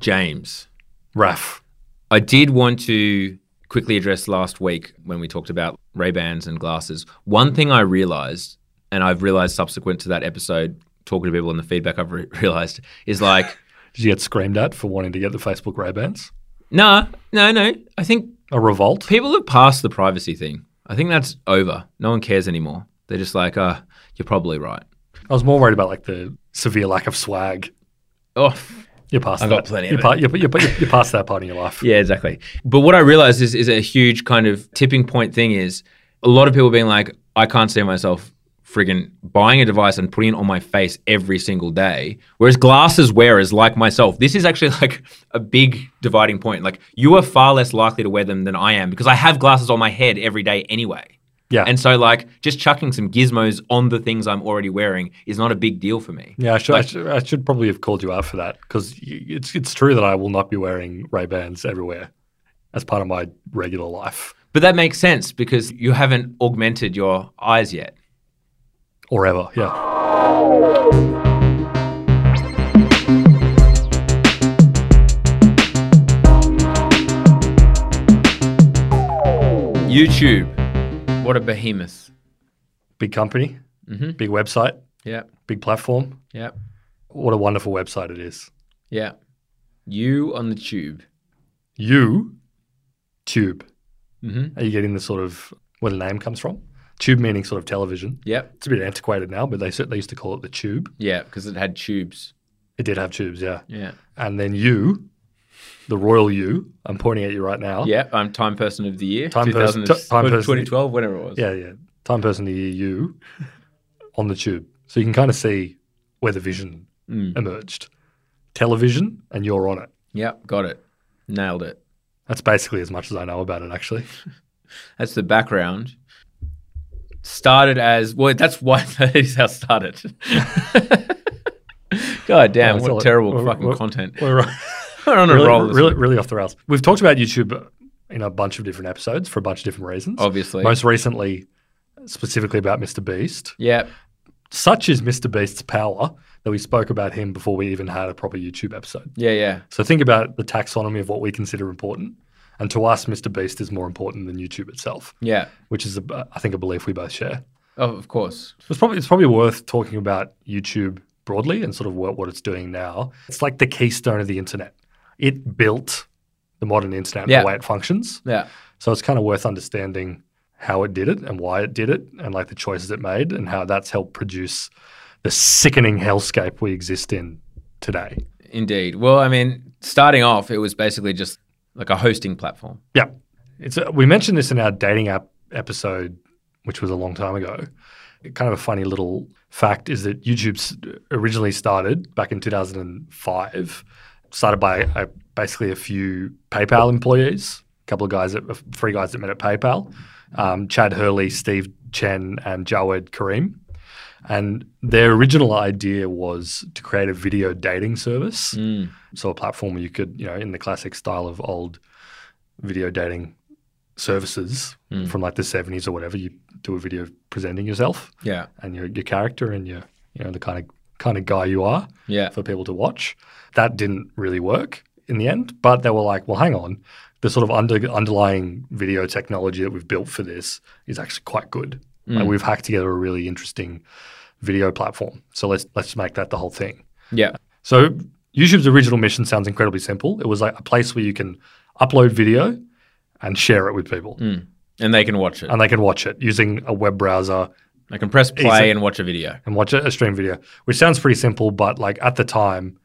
James, Raf. I did want to quickly address last week when we talked about Ray Bans and glasses. One thing I realized, and I've realized subsequent to that episode, talking to people and the feedback I've re- realized, is like, Did you get screamed at for wanting to get the Facebook Ray-Bans? nah, no, no. I think A revolt? people have passed the privacy thing. I think that's over. No one cares anymore. They're just like, uh, you're probably right. I was more worried about like the severe lack of swag. Oh, You're past I that. got plenty of you're, pa- you're, you're, you're past that part in your life. Yeah, exactly. But what I realized is, is a huge kind of tipping point thing is a lot of people being like, I can't see myself friggin' buying a device and putting it on my face every single day. Whereas glasses wearers like myself, this is actually like a big dividing point. Like you are far less likely to wear them than I am because I have glasses on my head every day anyway. Yeah. And so like just chucking some gizmos on the things I'm already wearing is not a big deal for me. Yeah, I should, I should I should probably have called you out for that because it's it's true that I will not be wearing Ray Bans everywhere as part of my regular life But that makes sense because you haven't augmented your eyes yet. or ever. Yeah, YouTube. What a behemoth. big company, Mhm. big website, Yeah. big platform. Yeah. What a wonderful website it is. Yeah. You on the tube. You Tube. Mm-hmm. Are you getting the sort of where the name comes from? Tube meaning sort of television. Yeah. It's a bit antiquated now, but they certainly used to call it the tube. Yeah, because it had tubes. It did have tubes, yeah. Yeah. And then you, the royal you, I'm pointing at you right now. Yeah. I'm Time Person of the Year. Time person- t- time person- 2012, whenever it was. Yeah, yeah. Time person of the year, you, on the tube. So you can kind of see where the vision Mm. emerged. Television, and you're on it. Yep. Got it. Nailed it. That's basically as much as I know about it, actually. That's the background. Started as well. That's why that is how it started. God damn! What terrible we're- fucking we're- content. We're We're on a really, roll. really, really off the rails. We've talked about YouTube in a bunch of different episodes for a bunch of different reasons. obviously. Most recently, specifically about Mr. Beast. yeah. Such is Mr. Beast's power that we spoke about him before we even had a proper YouTube episode. Yeah. Yeah. So think about the taxonomy of what we consider important. And to us, Mr. Beast is more important than YouTube itself, Yeah. which is, a, I think, a belief we both share. Oh, of course. It's probably, it's probably worth talking about YouTube broadly and sort of what, what it's doing now. It's like the keystone of the internet. It built the modern internet and Yeah. the way it functions. Yeah. So it's kind of worth understanding how it did it and why it did it and like the choices it made and how that's helped produce the sickening hellscape we exist in today. Indeed. Well, I mean, starting off, it was basically just like a hosting platform. Yeah. It's a, we mentioned this in our dating app episode, which was a long time ago. Kind of a funny little fact is that YouTube originally started back in 2005, started by uh basically a few PayPal employees, a couple of guys, that, three guys that met at PayPal, um, Chad Hurley, Steve Chen, and Jawed Karim. And their original idea was to create a video dating service. Mm. So a platform where you could, you know, in the classic style of old video dating services Mm. from like the 70s or whatever, you do a video presenting yourself Yeah. and your your character and your you know the kind of kind of guy you are Yeah. for people to watch. That didn't really work in the end, but they were like, well, hang on, the sort of under, underlying video technology that we've built for this is actually quite good. Like Mm. we've hacked together a really interesting video platform. So let's let's make that the whole thing. Yeah. So YouTube's original mission sounds incredibly simple. It was like a place where you can upload video and share it with people, Mm. And they can watch it. and they can watch it using a web browser They can press play Easy. and watch a video. and watch a, a stream video, which sounds pretty simple, but like at the time,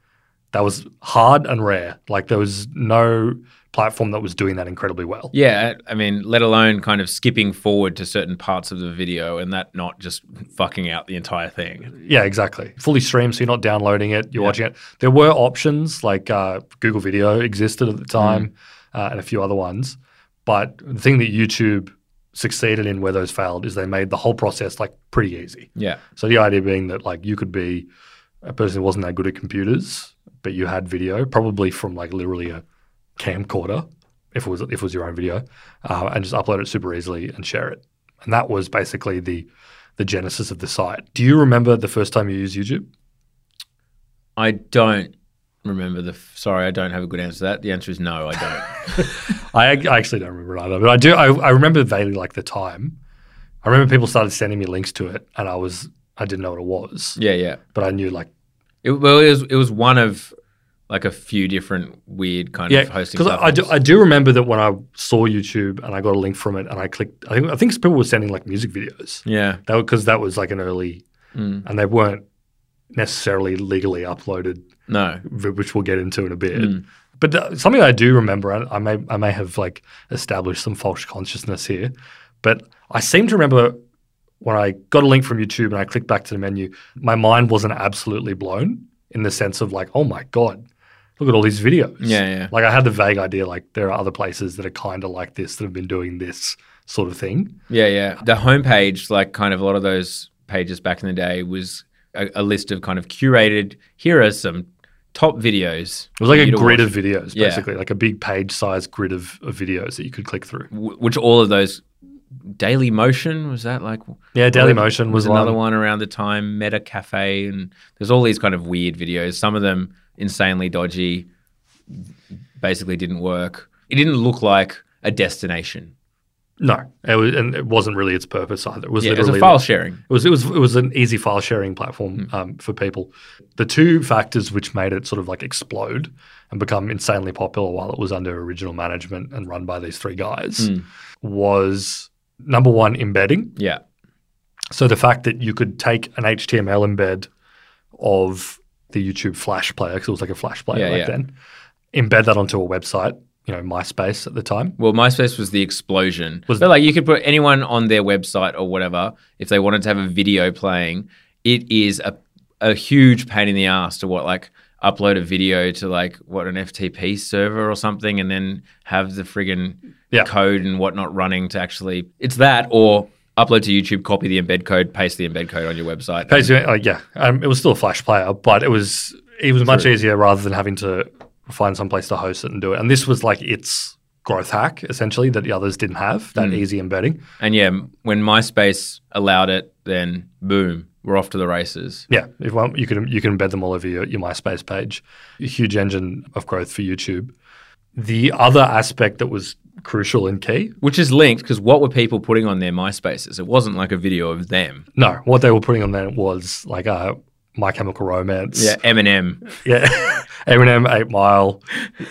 that was hard and rare. Like there was no platform that was doing that incredibly well. Yeah, I mean, let alone kind of skipping forward to certain parts of the video and that not just fucking out the entire thing. Yeah, exactly. Fully streamed, so you're not downloading it, you're Yeah. watching it. There were options like uh, Google Video existed at the time uh, and a few other ones. But the thing that YouTube succeeded in where those failed is they made the whole process like pretty easy. Yeah, So the idea being that like you could be a person who wasn't that good at computers, but you had video, probably from like literally a camcorder, if it was if it was your own video, uh, and just upload it super easily and share it. And that was basically the the genesis of the site. Do you remember the first time you used YouTube? I don't. Remember the. F- sorry, I don't have a good answer to that. The answer is no, I don't. I, I actually don't remember either, but I do. I, I remember vaguely like the time. I remember people started sending me links to it, and I was I didn't know what it was, yeah, yeah. but I knew like It, well, it was it was one of like a few different weird kind yeah, of hosting. because I, I do. I do remember that when I saw YouTube and I got a link from it and I clicked. I think I think people were sending like music videos. yeah, That because that was like an early, Mm. and they weren't necessarily legally uploaded, no, which we'll get into in a bit. Mm. But uh, something I do remember, and I may I may have like established some false consciousness here, but I seem to remember when I got a link from YouTube and I clicked back to the menu, my mind wasn't absolutely blown in the sense of like, oh my god, look at all these videos. yeah, yeah. Like I had the vague idea like there are other places that are kind of like this that have been doing this sort of thing. Yeah, yeah. The homepage, like kind of a lot of those pages back in the day, was a, a list of kind of curated. Here are some top videos. It was like a grid watch," of videos, Yeah. basically, like a big page size grid of, of videos that you could click through. w- which all of those. Daily Motion was that like Yeah, Daily Motion was was, another one. one around the time. Metacafe and there's all these kind of weird videos. Some of them insanely dodgy. Basically, didn't work. It didn't look like a destination. No, it was, and it wasn't really its purpose either. It was Yeah, it was a file sharing. It was it was it was an easy file sharing platform um, for people. The two factors which made it sort of like explode and become insanely popular while it was under original management and run by these three guys Mm. was number one embedding. Yeah, So the fact that you could take an HTML embed of the YouTube Flash player because it was like a Flash player Yeah, back yeah. then, embed that onto a website. You know, MySpace at the time. Well, MySpace was the explosion. Was- but like you could put anyone on their website or whatever if they wanted to have a video playing. It is a a huge pain in the ass to what like upload a video to like what an FTP server or something, and then have the friggin' Yeah. code and whatnot running to actually. It's that or upload to YouTube, copy the embed code, paste the embed code on your website. Basically, uh, yeah, um, it was still a Flash player, but it was it was much easier rather than having to find some place to host it and do it. And this was like its growth hack essentially that the others didn't have that Mm. easy embedding. And yeah, when MySpace allowed it, then boom, we're off to the races. Yeah, if one, you can you can embed them all over your, your MySpace page. A huge engine of growth for YouTube. The other aspect that was crucial and key Which is linked because what were people putting on their MySpaces? It wasn't like a video of them. No, what they were putting on there was like uh, My Chemical Romance. Yeah, Eminem. yeah. Eminem Eight Mile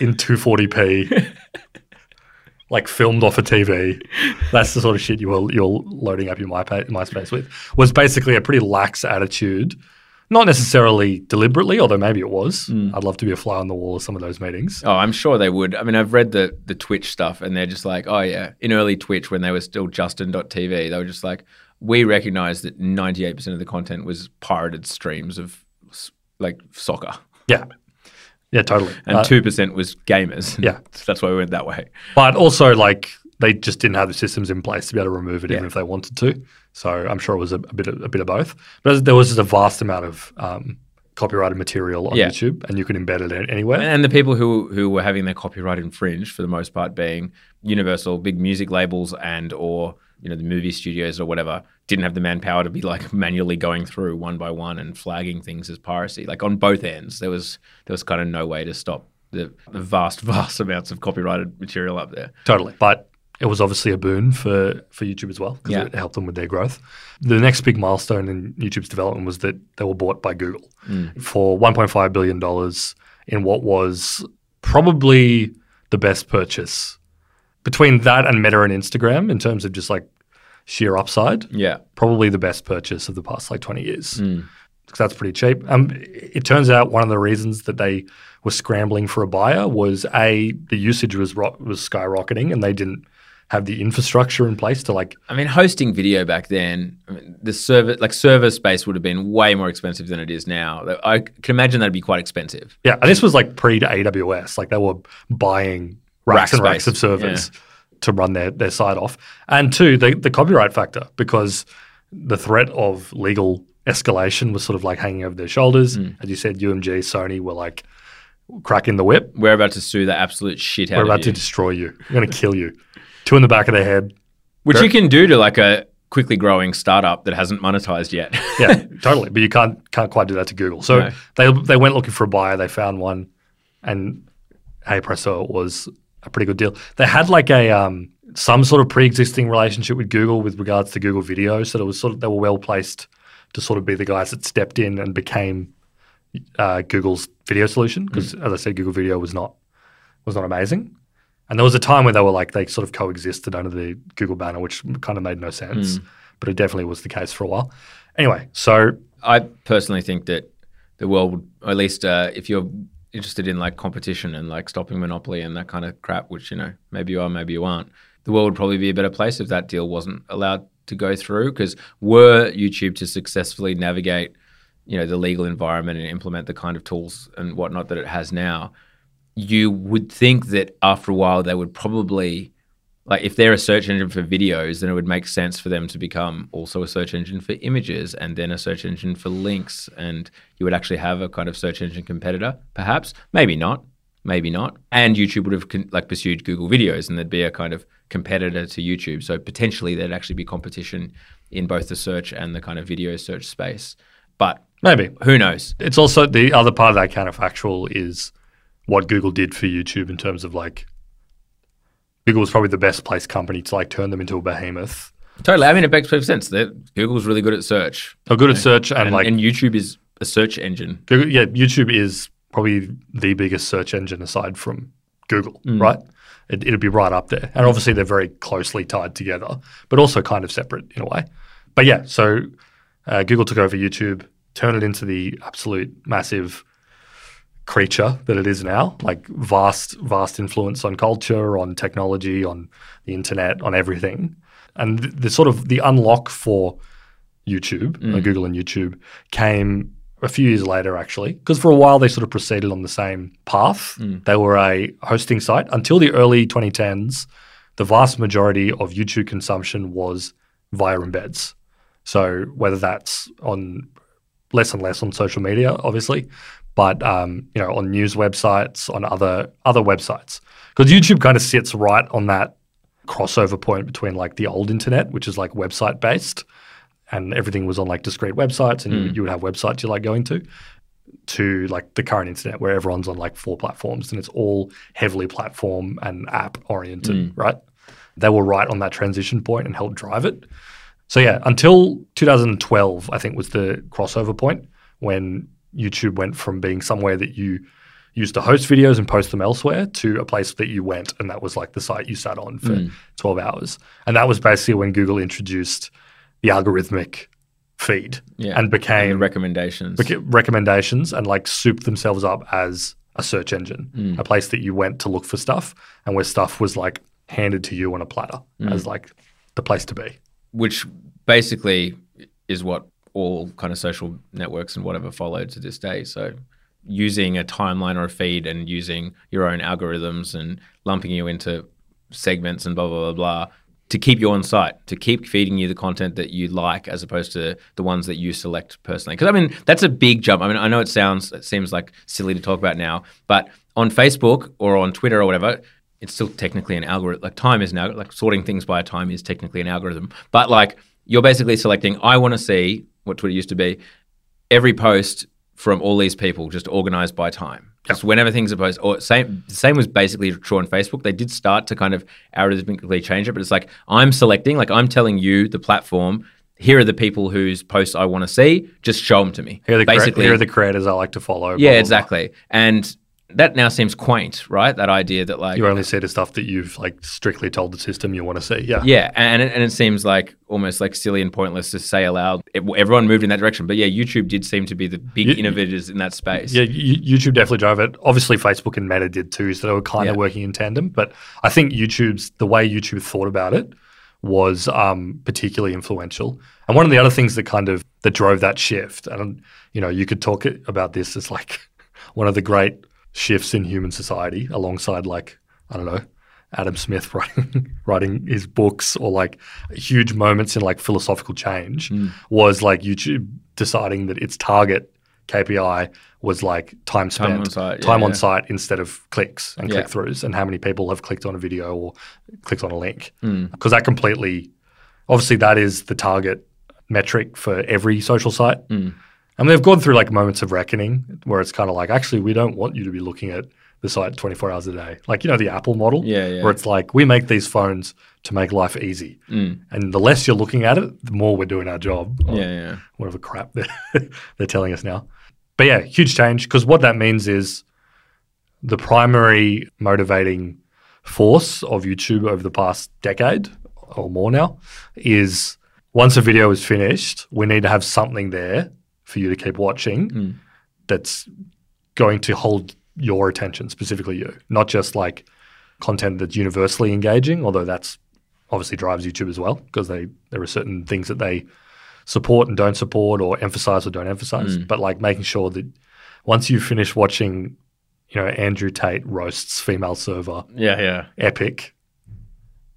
in 240p, like filmed off a TV. That's the sort of shit you were you're loading up your MySpace with. Was basically a pretty lax attitude, not necessarily deliberately, although maybe it was. Mm. I'd love to be a fly on the wall of some of those meetings. Oh, I'm sure they would. I mean, I've read the the Twitch stuff, and they're just like, oh yeah, in early Twitch when they were still Justin.tv, they were just like, we recognized that 98% of the content was pirated streams of like soccer, Yeah, yeah, totally. and Uh, two percent was gamers. Yeah. that's why we went that way. But also, like, they just didn't have the systems in place to be able to remove it, even if they wanted to. So I'm sure it was a, a bit of, a bit of both. But there was just a vast amount of um, copyrighted material on Yeah. YouTube, and you could embed it anywhere. And the people who who were having their copyright infringed for the most part being Universal, big music labels, and or you know the movie studios or whatever didn't have the manpower to be like manually going through one by one and flagging things as piracy. Like on both ends, there was there was kind of no way to stop the, the vast vast amounts of copyrighted material up there. Totally. But it was obviously a boon for, for YouTube as well because Yeah. it helped them with their growth. The next big milestone in YouTube's development was that they were bought by Google mm. for $1.5 billion in what was probably the best purchase. Between that and Meta and Instagram, in terms of just like sheer upside, Yeah, probably the best purchase of the past like 20 years. Because that's pretty cheap. Um, it turns out one of the reasons that they were scrambling for a buyer was a the usage was ro- was skyrocketing, and they didn't have the infrastructure in place to like I mean hosting video back then, I mean, the server like server space would have been way more expensive than it is now. I can imagine that'd be quite expensive. yeah. And this was like pre to AWS, like they were buying racks Rack and racks of servers to run their their site off, and two the the copyright factor because the threat of legal escalation was sort of like hanging over their shoulders. Hmm. As you said, UMG, Sony were like cracking the whip. We're about to sue the absolute shit out We're about to destroy you. We're going to kill you. Two in the back of the head. Which you can do to like a quickly growing startup that hasn't monetized yet. Yeah, totally. But you can't can't quite do that to Google. So No. they they went looking for a buyer. They found one. and hey presto, it was a pretty good deal. They had like a um, some sort of pre-existing relationship with Google with regards to Google Video, so it was sort of they were well placed to sort of be the guys that stepped in and became uh, Google's video solution because, as I said, Google Video was not was not amazing. And there was a time where they were like they sort of coexisted under the Google banner, which kind of made no sense. But it definitely was the case for a while. Anyway, so I personally think that the world, would, at least uh, if you're interested in like competition and like stopping monopoly and that kind of crap, which you know maybe you are, maybe you aren't, the world would probably be a better place if that deal wasn't allowed to go through. Because were YouTube to successfully navigate, you know, the legal environment and implement the kind of tools and whatnot that it has now, you would think that after a while they would probably like if they're a search engine for videos, then it would make sense for them to become also a search engine for images and then a search engine for links. And you would actually have a kind of search engine competitor, perhaps. Maybe not. Maybe not. And YouTube would have con- like pursued Google videos and there'd be a kind of competitor to YouTube. So potentially there'd actually be competition in both the search and the kind of video search space. But maybe who knows? it's also the other part of that counterfactual is what Google did for YouTube in terms of like Google was probably the best placed company to like turn them into a behemoth. Totally. I mean, it makes perfect sense. That Google's really good at search, They're good at search and, and, like and YouTube is a search engine. Google, yeah, YouTube is probably the biggest search engine aside from Google, right? It, it'd be right up there. And obviously, they're very closely tied together, but also kind of separate in a way. But yeah, so uh, Google took over YouTube, turned it into the absolute massive creature that it is now, like vast, vast influence on culture, on technology, on the internet, on everything. And the, the sort of the unlock for YouTube, uh, Google and YouTube, came a few years later, actually, because for a while they sort of proceeded on the same path. They were a hosting site until the early 2010s. The vast majority of YouTube consumption was via embeds. So whether that's on less and less on social media, obviously, but um, you know, on news websites, on other other websites, because YouTube kind of sits right on that crossover point between like the old internet, which is like website based, and everything was on like discrete websites, and you, you would have websites you like going to, to like the current internet where everyone's on like four platforms and it's all heavily platform and app oriented, right? They were right on that transition point and helped drive it. So yeah, until 2012, I think was the crossover point when YouTube went from being somewhere that you used to host videos and post them elsewhere to a place that you went and that was like the site you sat on for mm. 12 hours. And that was basically when Google introduced the algorithmic feed Yeah. and became And recommendations. beca- recommendations and like souped themselves up as a search engine, mm. a place that you went to look for stuff and where stuff was like handed to you on a platter mm. as like the place to be. which basically is what all kind of social networks and whatever followed to this day. So using a timeline or a feed and using your own algorithms and lumping you into segments and blah blah blah blah to keep you on site, to keep feeding you the content that you like as opposed to the ones that you select personally. Because I mean, that's a big jump. I mean, I know it sounds it seems like silly to talk about now, but on Facebook or on Twitter or whatever, it's still technically an algorithm. Like time is now like sorting things by time is technically an algorithm. But like you're basically selecting, I want to see what Twitter used to be, every post from all these people just organized by time. Just whenever things are posted, or same same was basically true on Facebook. They did start to kind of algorithmically change it, but it's like I'm selecting, like I'm telling you, the platform, here are the people whose posts I want to see. Just show them to me. Here are the, basically, here are the creators I like to follow. blah, yeah, blah, blah. exactly. And that now seems quaint, right? That idea that like You only see the stuff that you've like strictly told the system you want to see. Yeah. Yeah, and it, and it seems like almost like silly and pointless to say aloud. It, everyone moved in that direction, but yeah, YouTube did seem to be the big You- innovators in that space. Yeah, YouTube definitely drove it. Obviously, Facebook and Meta did too, so they were kind of working in tandem. But I think YouTube's the way YouTube thought about it was um, particularly influential. And one of the other things that kind of that drove that shift, and you know, you could talk about this as like one of the great shifts in human society, alongside like I don't know. Adam Smith writing writing his books or like huge moments in like philosophical change was like YouTube deciding that its target KPI was like time spent, Time on site, yeah, time on site instead of clicks and Yeah. click throughs, and how many people have clicked on a video or clicked on a link. Hmm. Because that completely, obviously, that is the target metric for every social site. Hmm. And they've gone through like moments of reckoning where it's kind of like, actually, we don't want you to be looking at the site 24 hours a day. Like, you know, the Apple model? Yeah, yeah. Where it's like, we make these phones to make life easy. Mm. And the less you're looking at it, the more we're doing our job. Yeah, yeah. Whatever crap they're, they're telling us now. But yeah, huge change because what that means is the primary motivating force of YouTube over the past decade or more now is once a video is finished, we need to have something there for you to keep watching Mm. that's going to hold your attention, specifically you, not just like content that's universally engaging, although that's obviously drives YouTube as well because they there are certain things that they support and don't support or emphasize or don't emphasize. But like making sure that once you finish watching, you know, Andrew Tate roasts female server Yeah, yeah. epic,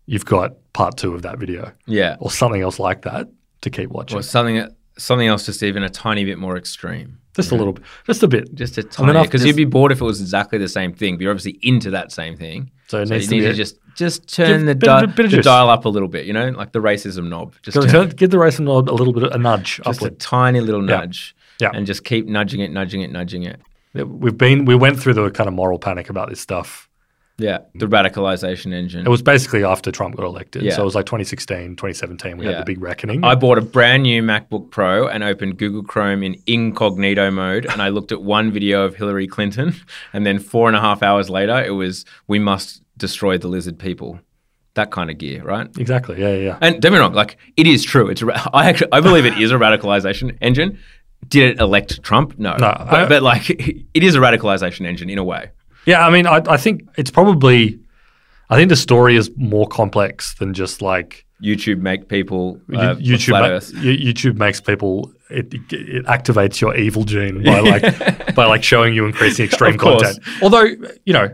you've got part two of that video Yeah. or something else like that to keep watching. Or something something else just even a tiny bit more extreme. just a little bit, just a bit. Just a tiny after because you'd be bored if it was exactly the same thing, but you're obviously into that same thing. So it So needs you to need be to just just turn the, bit- di- bit of the dial up a little bit, you know, like the racism knob. Just, turn- turn- give the racism knob a little bit, a nudge just a tiny little nudge. Yeah. And just keep nudging it, nudging it, nudging it. We've been, we went through the kind of moral panic about this stuff. Yeah. The mm. radicalization engine. It was basically after Trump got elected. Yeah. So it was like 2016, 2017, we Yeah. had the big reckoning. I bought a brand new MacBook Pro and opened Google Chrome in incognito mode. And I looked at one video of Hillary Clinton. And then four and a half hours later, it was, we must destroy the lizard people. That kind of gear, right? exactly. Yeah, yeah, yeah. And don't be wrong, like, it is true. It's ra- I actually, I believe it is a radicalization engine. Did it elect Trump? No. No, But, I- but like, it is a radicalization engine in a way. Yeah, I mean, I, I think it's probably, I think the story is more complex than just like YouTube make people uh, YouTube. ma-. YouTube makes people. It, it, it activates your evil gene by like by like showing you increasing extreme content. Although you know,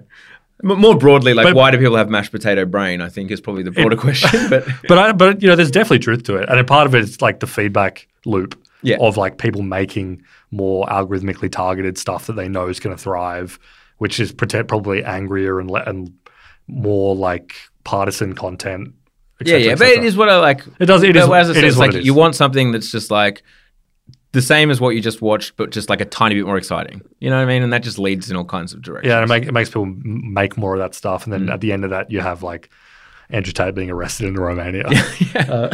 M- More broadly, like, But- why do people have mashed potato brain? I think is probably the broader question. But but I, but you know, there's definitely truth to it, and a part of it is like the feedback loop Yeah. of like people making more algorithmically targeted stuff that they know is going to thrive, which is probably angrier and and more like partisan content. et yeah, yeah. But it is what I like. It does. It is. as it said, is like it is. you want something that's just like the same as what you just watched, but just like a tiny bit more exciting. You know what I mean? And that just leads in all kinds of directions. Yeah, and it, make, it makes people make more of that stuff, and then Mm. at the end of that, you have like Andrew Tate being arrested in Romania. Yeah.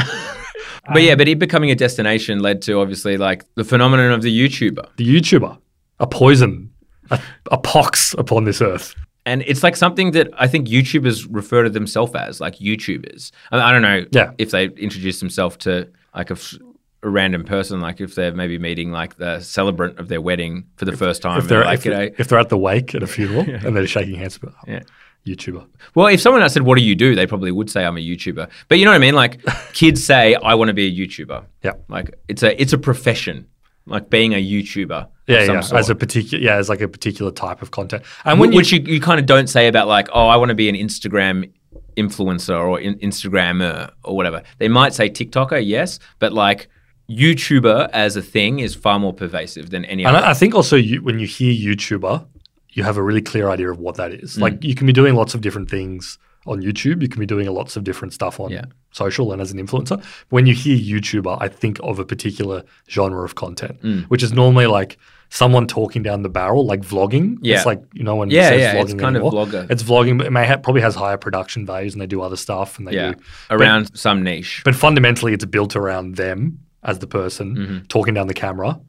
But yeah, but it becoming a destination led to obviously like the phenomenon of the YouTuber. the YouTuber, a poison, a, a pox upon this earth. And it's like something that I think YouTubers refer to themselves as, like YouTubers. I, I don't know Yeah. if they introduce themselves to like a, f- a random person, like if they're maybe meeting like the celebrant of their wedding for the first time. If they're like, if, you know, if they're at the wake at a funeral and they're shaking hands, but oh, Yeah. YouTuber. Well, if someone else said, "What do you do?" they probably would say, "I'm a YouTuber." But you know what I mean? Like kids say, "I want to be a YouTuber." Yeah. Like it's a it's a profession, like being a YouTuber. Yeah, yeah. sort. As a particular, yeah, as like a particular type of content. And when you, which you, you kind of don't say about like, "Oh, I want to be an Instagram influencer or in, Instagrammer or whatever." They might say TikToker, yes, but like YouTuber as a thing is far more pervasive than any and other. I, I think also you, when you hear YouTuber, you have a really clear idea of what that is. Mm. Like you can be doing lots of different things on YouTube. You can be doing lots of different stuff on Yeah. Social and as an influencer. When you hear YouTuber, I think of a particular genre of content, Mm. which is normally like someone talking down the barrel, like vlogging. Yeah. It's like you know when Yeah, yeah, vlogging it's kind of vlogger. It's vlogging, but it may ha- probably has higher production values, and they do other stuff, and they yeah, do. around some niche. But fundamentally, it's built around them as the person Mm-hmm. talking down the camera.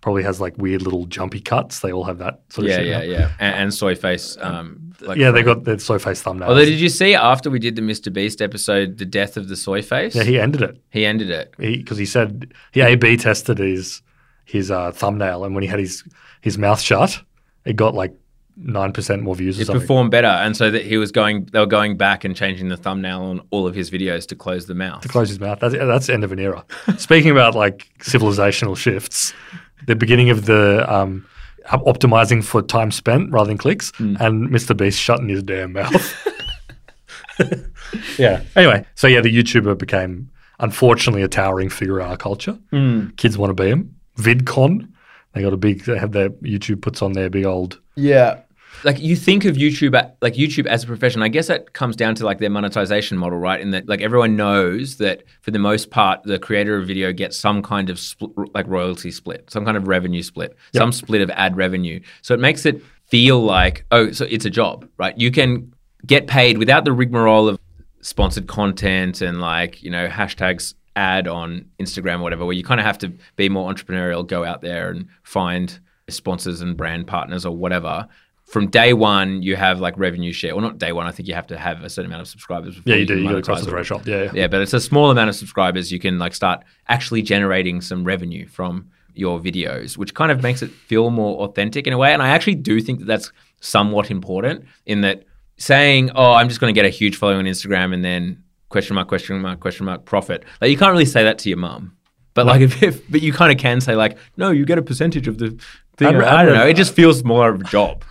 Probably has like weird little jumpy cuts. They all have that sort of yeah, shit. yeah, now. yeah, and, and soy face. Um, like yeah, they got the soy face thumbnail. Although, did you see after we did the Mr. Beast episode, the death of the soy face? yeah, he ended it he ended it. because he, said he A/B tested his his uh, thumbnail, and when he had his his mouth shut, it got like nine percent more views or It performed better, and so that he was going, they were going back and changing the thumbnail on all of his videos to close the mouth. to close his mouth. That's that's the end of an era. Speaking about like civilizational shifts, the beginning of the um, optimizing for time spent rather than clicks, Hmm. and Mr. Beast shutting his damn mouth. yeah. Anyway, so yeah, the YouTuber became unfortunately a towering figure in our culture. Hmm. Kids want to be him. VidCon, they got a big. They have their YouTube puts on their big old. Yeah. Like you think of YouTube, like YouTube as a profession. I guess that comes down to like their monetization model, right? In that, like everyone knows that for the most part, the creator of video gets some kind of spl- like royalty split, some kind of revenue split, some split of ad revenue. So it makes it feel like, oh, so it's a job, right? You can get paid without the rigmarole of sponsored content and like, you know, hashtags ad on Instagram or whatever, where you kind of have to be more entrepreneurial, go out there and find sponsors and brand partners or whatever. From day one, you have like revenue share. Well, not day one. I think you have to have a certain amount of subscribers. Before Yeah, you do. You got to cross the threshold. Yeah, yeah. Yeah, but it's a small amount of subscribers. You can like start actually generating some revenue from your videos, which kind of makes it feel more authentic in a way. And I actually do think that that's somewhat important in that saying, "Oh, I'm just going to get a huge following on Instagram and then question mark question mark question mark profit." Like you can't really say that to your mum. But like if, if but you kind of can say like, "No, you get a percentage of the thing." I don't know. It just feels more of a job.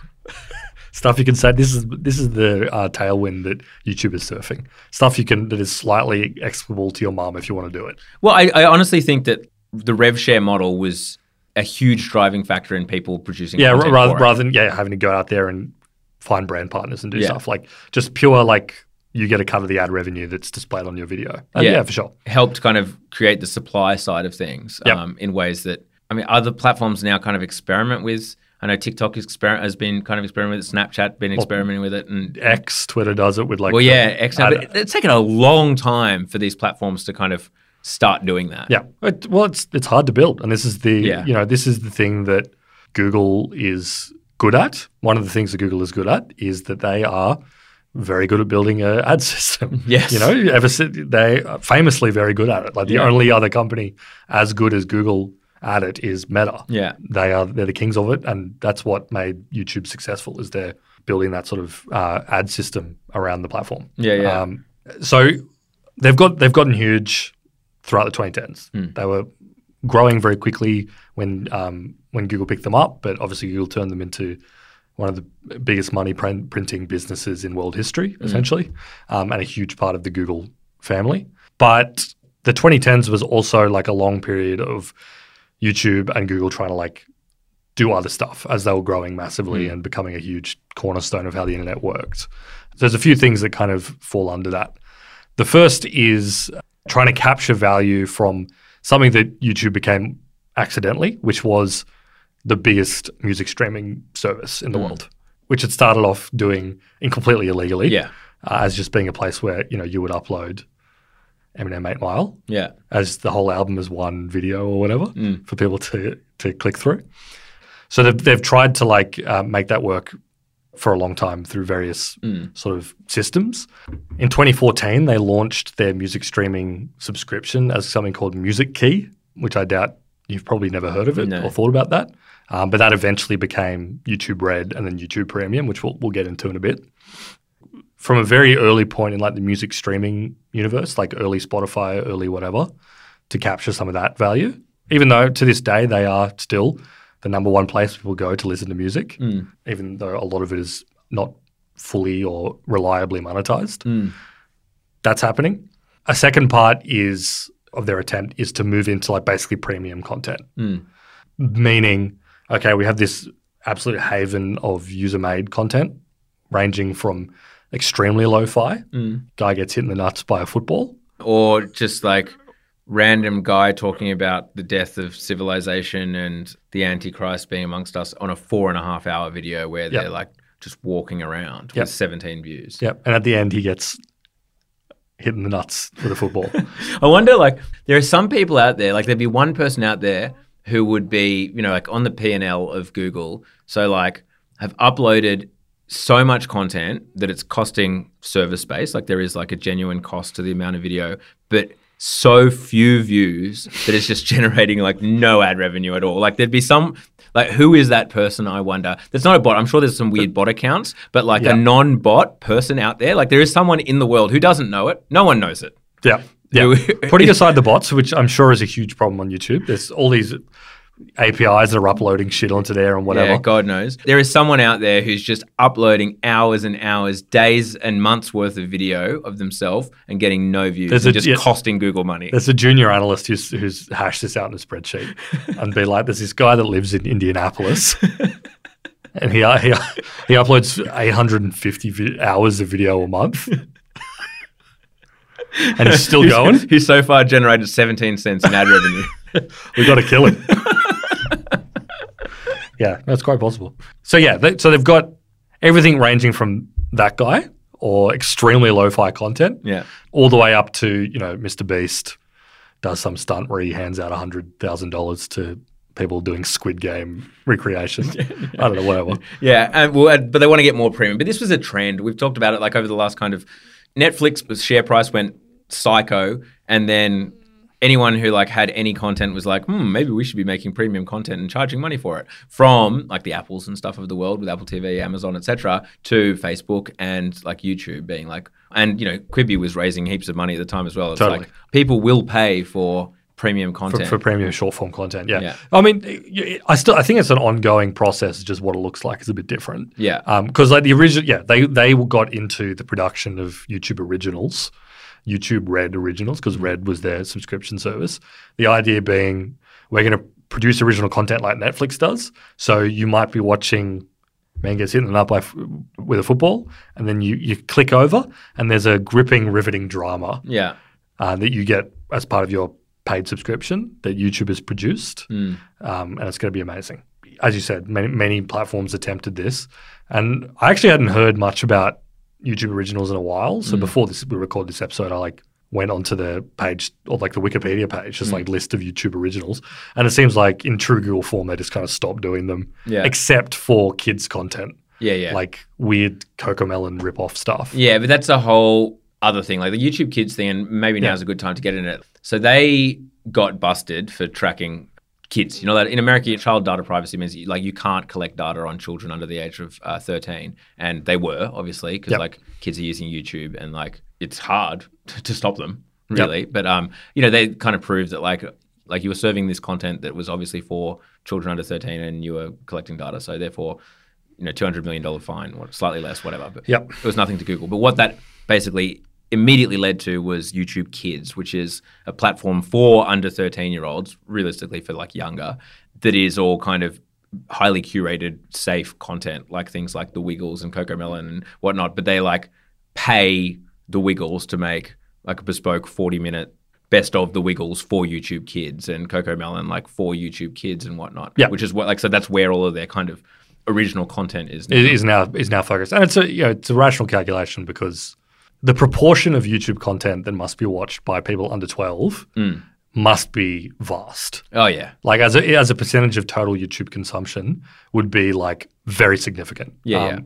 Stuff you can say. This is this is the uh, tailwind that YouTube is surfing. Stuff you can that is slightly explicable to your mom if you want to do it. Well, I, I honestly think that the rev share model was a huge driving factor in people producing. Yeah, rather for it. rather than yeah having to go out there and find brand partners and do Yeah. stuff like just pure like you get a cut of the ad revenue that's displayed on your video. And Yeah. yeah. for sure. helped kind of create the supply side of things Yep. um, in ways that I mean other platforms now kind of experiment with. I know TikTok exper- has been kind of experimenting with it. Snapchat been experimenting with it, and X Twitter does it with like well, yeah, X. But it's taken a long time for these platforms to kind of start doing that. Yeah. It, well, it's it's hard to build, and this is the Yeah. you know this is the thing that Google is good at. One of the things that Google is good at is that they are very good at building a ad system. Yes. You know, ever since they are famously very good at it. Like the Yeah. only other company as good as Google at it is Meta. Yeah. They are they're the kings of it, and that's what made YouTube successful. Is they're building that sort of uh, ad system around the platform. Yeah, yeah. Um, so they've got they've gotten huge throughout the 2010s. Hmm. They were growing very quickly when um, when Google picked them up, but obviously Google turned them into one of the biggest money print, printing businesses in world history, Hmm. essentially, um, and a huge part of the Google family. But the 2010s was also like a long period of YouTube and Google trying to like do other stuff as they were growing massively and becoming a huge cornerstone of how the internet worked. There's a few things that kind of fall under that. The first is trying to capture value from something that YouTube became accidentally, which was the biggest music streaming service in the world, which it started off doing in completely illegally, Yeah. uh, as just being a place where you know you would upload Eminem Eight Mile Yeah. as the whole album is one video or whatever for people to to click through. So they've, they've tried to like uh, make that work for a long time through various sort of systems. In 2014, they launched their music streaming subscription as something called Music Key, which I doubt you've probably never heard of it No. or thought about that. Um, but that eventually became YouTube Red and then YouTube Premium, which we'll, we'll get into in a bit from a very early point in like the music streaming universe, like early Spotify, early whatever, to capture some of that value. Even though to this day they are still the number one place people go to listen to music, hmm. even though a lot of it is not fully or reliably monetized. Hmm. That's happening. A second part is of their attempt is to move into like basically premium content, hmm. meaning okay, we have this absolute haven of user made content ranging from extremely lo-fi, mm. guy gets hit in the nuts by a football, Or just like random guy talking about the death of civilization and the Antichrist being amongst us on a four and a half hour video where they're Yep. like just walking around Yep. with 17 views. Yep. And at the end, he gets hit in the nuts with a football. I wonder, like, there are some people out there, like, there'd be one person out there who would be, you know, like on the P and L of Google. So, like, have uploaded so much content that it's costing server space. Like, there is like a genuine cost to the amount of video, but so few views that it's just generating like no ad revenue at all. Like, there'd be some. Like who is that person? I wonder. There's not a bot. I'm sure there's some weird bot accounts, but like a non-bot person out there, like there is someone in the world who doesn't know it. No one knows it. yeah. Yeah. Putting aside the bots, which I'm sure is a huge problem on YouTube, there's all these APIs that are uploading shit onto there and whatever. Yeah, God knows. There is someone out there who's just uploading hours and hours, days and months worth of video of themselves and getting no views There's and a- just yeah. costing Google money. There's a junior analyst who's, who's hashed this out in a spreadsheet and be like, there's this guy that lives in Indianapolis. And he, he he uploads 850 vi- hours of video a month, and he's still going. He's so far generated 17 cents in ad revenue. We got to kill him. Yeah, that's quite possible. So yeah, they, so they've got everything ranging from that guy or extremely lo-fi content, Yeah. all the way up to you know Mr. Beast does some stunt where he hands out hundred thousand dollars to people doing Squid Game recreation. I don't know, whatever. Yeah, and well, but they want to get more premium. But this was a trend. We've talked about it like over the last kind of Netflix was share price went psycho, and then anyone who like had any content was like, hmm, maybe we should be making premium content and charging money for it. From like the Apples and stuff of the world with Apple TV, Amazon, etc., to Facebook and like YouTube being like, and you know, Quibi was raising heaps of money at the time as well. It's Totally. like people will pay for premium content. for premium short form content, yeah. Yeah. I mean, I still I think it's an ongoing process. Just what it looks like is a bit different. yeah, because like the original, yeah, they they got into the production of YouTube originals, YouTube Red originals, because Red was their subscription service. The idea being we're going to produce original content like Netflix does. So you might be watching man gets hit in the nut by f- with a football, and then you you click over, and there's a gripping, riveting drama yeah, uh, that you get as part of your paid subscription that YouTube has produced, Mm. um, and it's going to be amazing. As you said, many, many platforms attempted this, and I actually hadn't heard much about YouTube originals in a while. So mm. before this, we record this episode, I like went onto the page or like the Wikipedia page, just mm. like list of YouTube originals, and it seems like in true Google form, they just kind of stopped doing them, Yeah. except for kids content, yeah, yeah. like weird CoComelon rip-off stuff. Yeah, but that's a whole other thing. Like the YouTube Kids thing, and maybe Yeah. now's a good time to get in it. So they got busted for tracking kids. You know that in America, child data privacy means like you can't collect data on children under the age of uh, thirteen, and they were obviously because Yep. like kids are using YouTube, and like it's hard to stop them Yep. really. But um, you know they kind of proved that like like you were serving this content that was obviously for children under thirteen, and you were collecting data, so therefore. You know, two hundred million dollar fine, or slightly less, whatever. But Yep. it was nothing to Google. But what that basically immediately led to was YouTube Kids, which is a platform for under 13 year olds, realistically for like younger, that is all kind of highly curated, safe content, like things like The Wiggles and CoComelon and whatnot. But they like pay The Wiggles to make like a bespoke 40 minute best of The Wiggles for YouTube Kids and CoComelon like for YouTube Kids and whatnot. Yeah. Which is what, like, so that's where all of their kind of original content is. now. It is now is now focused, and it's a you know, it's a rational calculation because the proportion of YouTube content that must be watched by people under twelve Mm. must be vast. Oh, yeah. Like as a as a percentage of total YouTube consumption would be like very significant. Yeah, yeah.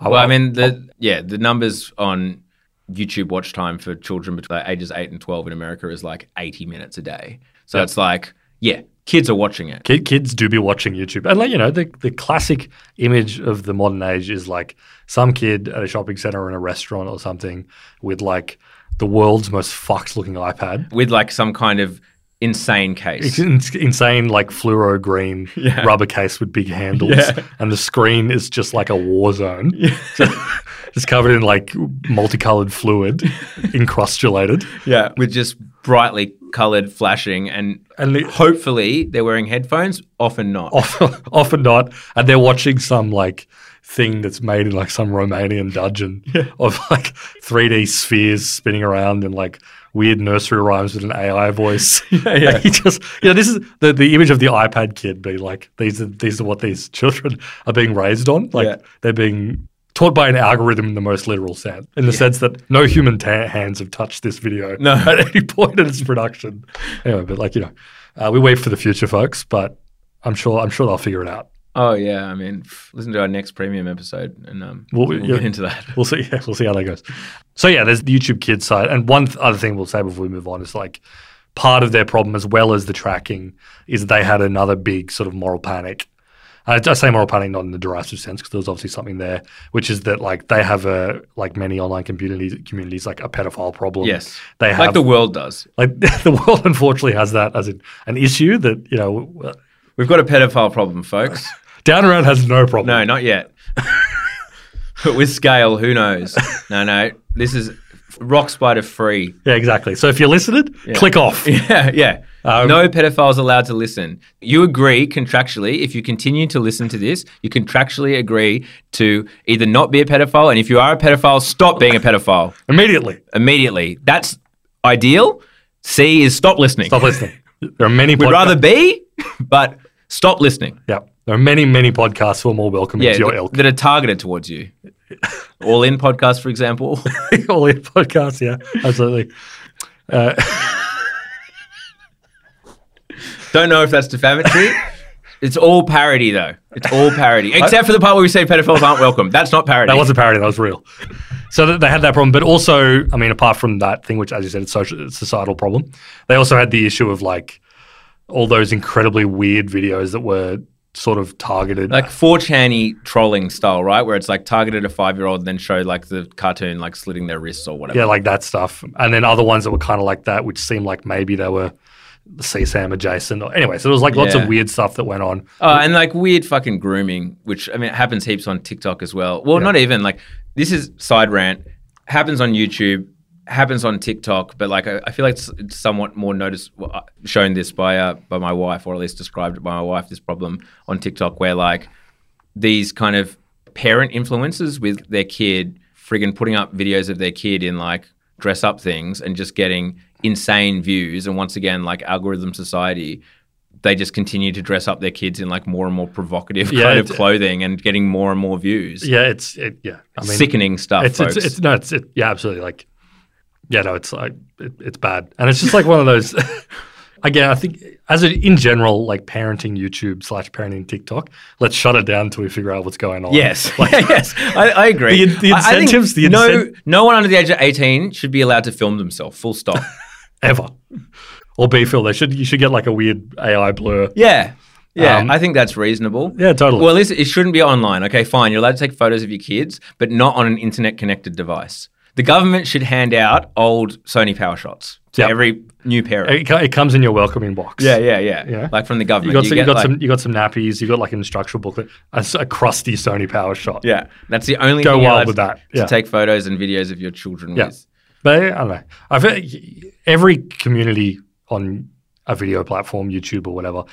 I- Well, I I- mean, the yeah, the numbers on YouTube watch time for children between ages eight and twelve in America is like eighty minutes a day. So Yeah. it's like, yeah, kids are watching it. Kid, kids do be watching YouTube, and like you know, the the classic image of the modern age is like some kid at a shopping center or in a restaurant or something with like the world's most fucked looking iPad. with like some kind of insane case. It's insane, like fluoro green Yeah. rubber case with big handles, Yeah. and the screen is just like a war zone. just covered in like multicolored fluid, encrustulated. yeah, with just brightly colored flashing, and And the, hopefully they're wearing headphones. Often not. often, often not. And they're watching some like thing that's made in like some Romanian dungeon of like 3D spheres spinning around and like weird nursery rhymes with an AI voice. Yeah, yeah. He just yeah, this is the, the image of the iPad kid being like these are these are what these children are being raised on. Like Yeah. they're being taught by an algorithm in the most literal sense, in the sense that no human ta- hands have touched this video No. at any point in its production. Anyway, but like you know, uh, we wait for the future, folks. But I'm sure I'm sure they'll figure it out. Oh yeah, I mean, listen to our next premium episode, and um, Well, we'll, yeah. get into that. We'll see. Yeah, we'll see how that goes. So yeah, there's the YouTube Kids side, and one th- other thing we'll say before we move on is like part of their problem, as well as the tracking, is they had another big sort of moral panic. I I say moral panic not in the derisive sense because there was obviously something there, which is that like they have a like many online communities communities like a pedophile problem. Yes, they have like the world does. like the world unfortunately has that as an, an issue that you know We've got a pedophile problem, folks. down around has no problem. No, not yet. but with scale, who knows? No, no. This is rock spider free. Yeah, exactly. So if you listened, Yeah. click off. Yeah, yeah. Um, no pedophiles allowed to listen. You agree contractually, if you continue to listen to this, you contractually agree to either not be a pedophile, and if you are a pedophile, stop being a pedophile Immediately, immediately. That's ideal. C is stop listening. stop listening. There are many. We'd rather be, but stop listening. Yeah. There are many, many podcasts who are more welcoming Yeah, to your th- ilk. that are targeted towards you. All in podcast, for example. All In podcasts, yeah, absolutely. Uh, Don't know if that's defamatory. it's all parody, though. It's all parody, except for the part where we say pedophiles aren't welcome. That's not parody. that was a parody, that was real. So they had that problem, but also, I mean, apart from that thing, which, as you said, it's social, it's a societal problem. They also had the issue of like all those incredibly weird videos that were sort of targeted. like 4chan trolling style, right? Where it's like targeted a five year old and then showed like the cartoon like slitting their wrists or whatever. yeah, like that stuff, and then other ones that were kind of like that, which seemed like maybe they were CSAM adjacent. Anyway, so there was like lots Yeah. of weird stuff that went on. Oh, and like weird fucking grooming, which I mean it happens heaps on TikTok as well. Well, not even like this is side rant. Happens on YouTube, happens on TikTok, but like I, I feel like it's, it's somewhat more noticed. Well, uh, shown this by uh, by my wife, or at least described by my wife. This problem on TikTok where like these kind of parent influencers with their kid friggin' putting up videos of their kid in like dress up things and just getting insane views. And once again, like algorithm society, they just continue to dress up their kids in like more and more provocative Yeah, kind of clothing and getting more and more views. Yeah, it's it, yeah. I mean, Sickening stuff, It's, folks. it's it's no, it's it, yeah, absolutely. Like, yeah, no, it's like it, it's bad, and it's just like one of those. Again, I think as a, in general, like parenting YouTube slash parenting TikTok, let's shut it down until we figure out what's going on. Yes, yes, I, I agree. The- the I- I think incentives- the no, incent- no one under the age of eighteen should be allowed to film themselves. Full stop. ever. Or B Phil, they should you should get like a weird AI blur. yeah, yeah. Um, I think that's reasonable. Yeah, totally. Well, listen, it shouldn't be online. Okay, fine. You're allowed to take photos of your kids, but not on an internet connected device. The government should hand out old Sony power shots to Yep. every new parent. it, it comes in your welcoming box. Yeah, yeah, yeah, Yeah. Like from the You government. got, some, you get, got like- some you got some nappies, you got like an instructional booklet, A crusty Sony power shot. Yeah, that's the only Go wild with that. to take photos and videos of your children Yeah. with. But I don't know. I feel every community on a video platform, YouTube or whatever,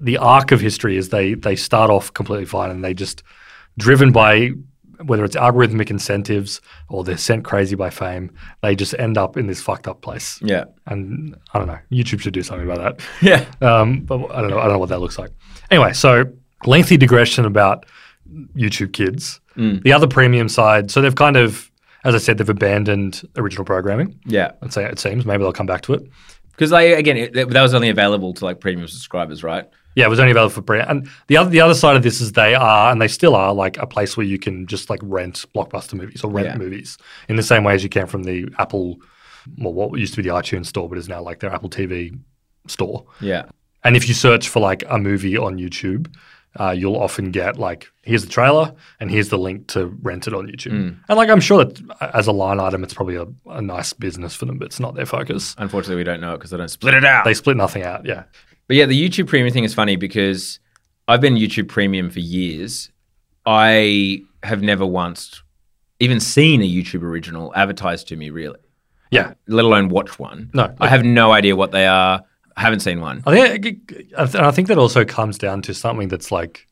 the arc of history is they they start off completely fine and they just driven by whether it's algorithmic incentives or they're sent crazy by fame, they just end up in this fucked up place. Yeah, And I don't know. YouTube should do something about that. yeah. Um, but I don't know. I don't know what that looks like. Anyway, so lengthy digression about YouTube Kids. The other premium side. So they've kind of, as I said, they've abandoned original programming. Yeah, I'd say it seems. Maybe they'll come back to it. because they again, it, that was only available to like premium subscribers, right? Yeah, it was only available for brand. And the other the other side of this is they are, and they still are, like a place where you can just like rent blockbuster movies or rent Yeah. movies in the same way as you can from the Apple, well, what used to be the iTunes store, but is now like their Apple TV store. Yeah, And if you search for like a movie on YouTube, uh, you'll often get like, here's the trailer and here's the link to rent it on YouTube. And like, I'm sure that uh, as a line item, it's probably a, a nice business for them, but it's not their focus. unfortunately, we don't know it because they don't split it out. They split nothing out. Yeah. But yeah, the YouTube Premium thing is funny because I've been YouTube Premium for years. I have never once even seen a YouTube original advertised to me, really, Yeah. Uh, let alone watch one. No. I have no idea what they are. I haven't seen one. I think, I I think that also comes down to something that's like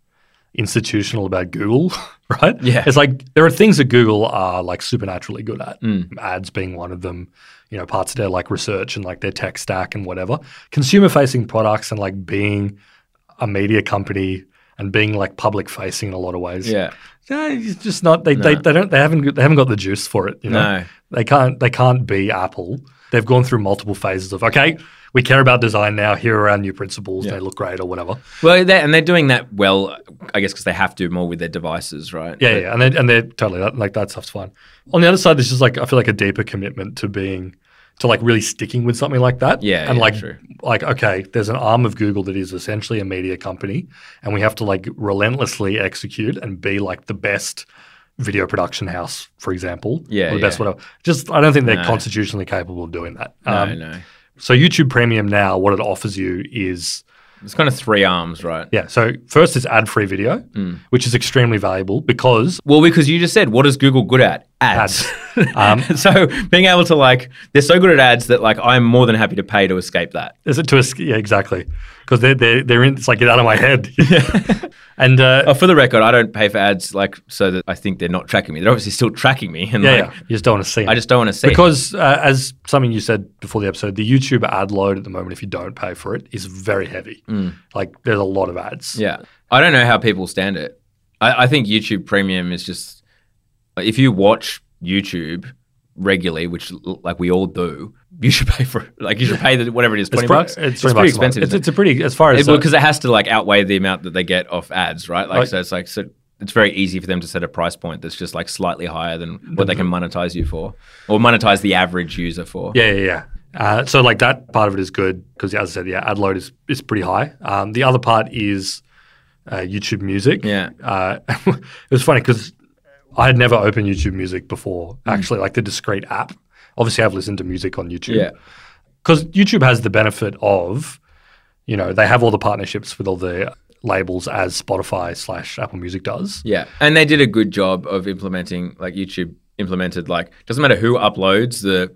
institutional about Google, right? Yeah. It's like there are things that Google are like supernaturally good at, mm. ads being one of them, you know, parts of their like research and like their tech stack and whatever. Consumer facing products and like being a media company and being like public facing in a lot of ways. Yeah. Yeah, it's just not they, they, they don't they haven't got- they haven't got the juice for it, you know. No. They can't they can't be Apple. They've gone through multiple phases of okay, we care about design now. Here are our new principles. They look great or whatever. Well, they and they're doing that well, I guess, because they have to more with their devices, right? Yeah, yeah, and they and they're totally that, like that stuff's fine. On the other side, this is like I feel like a deeper commitment to being to like really sticking with something like that. Yeah, and yeah, like true. like okay, there's an arm of Google that is essentially a media company, and we have to like relentlessly execute and be like the best video production house, for example. Yeah, or the best yeah. whatever. Just I don't think they're No. constitutionally capable of doing that. No, Um, no. So YouTube Premium now, what it offers you is It's kind of three arms, right? yeah. So first is ad free video, Hmm. which is extremely valuable because Well, because you just said, what is Google good at? Ads. um, so being able to like, they're so good at ads that like I'm more than happy to pay to escape that. is it to a, yeah exactly because they're they're they're in it's like get out of my head. and uh, Oh, for the record, I don't pay for ads like so that I think they're not tracking me. They're obviously still tracking me, and yeah, like, yeah, you just don't want to see. I just don't want to see. it. because uh, as something you said before the episode, the YouTube ad load at the moment, if you don't pay for it, is very heavy. Like there's a lot of ads. yeah, I don't know how people stand it. I, I think YouTube Premium is just if you watch YouTube regularly, which like we all do, you should pay for it. Like you should pay the whatever it is, twenty pro- bucks. It's, It's, 20 pretty bucks expensive. It's, isn't it's a pretty as far it? as It- because it has to like outweigh the amount that they get off ads, right? Like Like- so, it's like so. It's very easy for them to set a price point that's just like slightly higher than what they can monetize you for, or monetize the average user for. Yeah, yeah, yeah. Uh, so like that part of it is good because, as I said, yeah, ad load is is pretty high. Um, the other part is uh, YouTube Music. Yeah. Uh, it was funny because I had never opened YouTube Music before. Actually, like the discrete app. Obviously, I've listened to music on YouTube. Yeah. because YouTube has the benefit of, you know, they have all the partnerships with all the labels as Spotify slash Apple Music does. Yeah, and they did a good job of implementing like YouTube implemented like doesn't matter who uploads the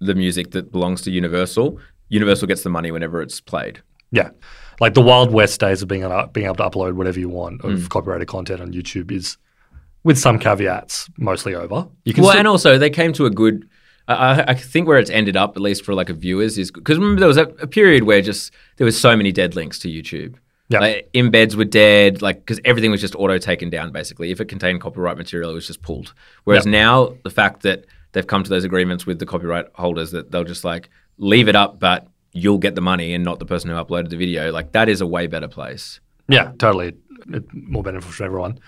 the music that belongs to Universal. Universal gets the money whenever it's played. Yeah. Like the Wild West days of being able, being able to upload whatever you want of Mm. copyrighted content on YouTube is, with some caveats, mostly over. You can Well, still- and also they came to a good. I, I- think where it's ended up, at least for like a viewers, is because remember there was a, a period where just there was so many dead links to YouTube. Yeah. Like, embeds were dead, like because everything was just auto taken down. Basically, if it contained copyright material, it was just pulled. Whereas Yeah. now, the fact that they've come to those agreements with the copyright holders that they'll just like leave it up, but you'll get the money and not the person who uploaded the video. Like that is a way better place. yeah, totally. It, more beneficial for everyone.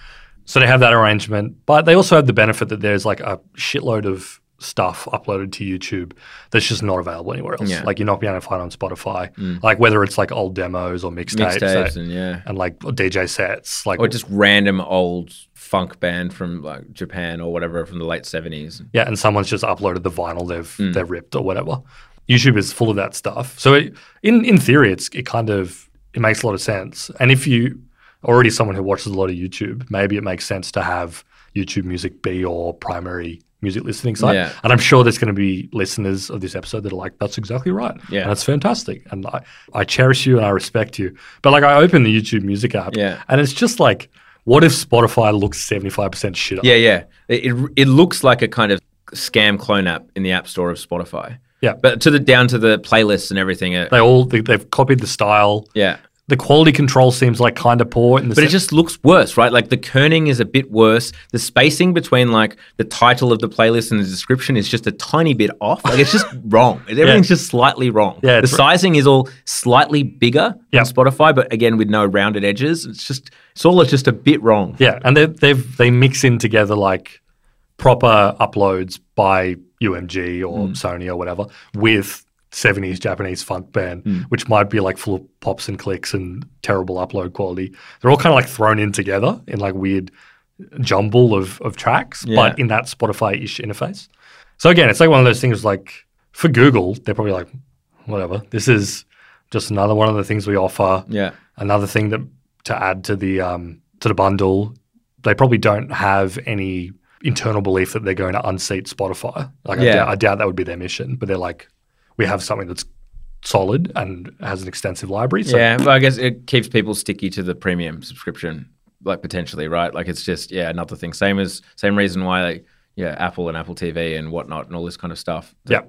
So they have that arrangement, but they also have the benefit that there's like a shitload of stuff uploaded to YouTube that's just not available anywhere else. Yeah. Mm. Like you're not being able to find it on Spotify. Like whether it's like old demos or mixtapes, Mixtapes and yeah. and like DJ sets, like Or just random old funk band from like Japan or whatever from the late seventies. Yeah, and someone's just uploaded the vinyl they've Mm. they've ripped or whatever. YouTube is full of that stuff. So it, in in theory, it's it kind of it makes a lot of sense. And if you already someone who watches a lot of YouTube, maybe it makes sense to have YouTube Music be your primary music listening site. Yeah. And I'm sure there's going to be listeners of this episode that are like, "That's exactly right. Yeah. and that's fantastic." And I, I cherish you and I respect you. But like, I open the YouTube Music app, Yeah. and it's just like, what if Spotify looks 75 percent shit? Yeah, yeah. It, it it looks like a kind of scam clone app in the app store of Spotify. Yeah. but to the down to the playlists and everything. uh, They all they, they've copied the style. yeah, the quality control seems like kind of poor in the but it just looks worse, right? Like the kerning is a bit worse. The spacing between like the title of the playlist and the description is just a tiny bit off. Like it's just wrong. Everything's just slightly wrong. Yeah, the sizing is all slightly bigger Yeah. on Spotify, but again with no rounded edges. It's just it's all just a bit wrong. yeah, and they they've they mix in together like proper uploads by UMG or Hmm. Sony or whatever with 70s Japanese funk band, Hmm. which might be like full of pops and clicks and terrible upload quality. They're all kind of like thrown in together in like weird jumble of, of tracks, Yeah. but in that Spotify ish interface. So again, it's like one of those things like for Google, they're probably like, whatever, this is just another one of the things we offer. Yeah. another thing that to add to the um, to the bundle, they probably don't have any internal belief that they're going to unseat Spotify. Like Yeah. doubt, I doubt that would be their mission, but they're like, we have something that's solid and has an extensive library. So yeah, but I guess it keeps people sticky to the premium subscription, like potentially, right? Like it's just yeah, another thing. Same as same reason why like yeah, Apple and Apple TV and whatnot and all this kind of stuff. Yeah.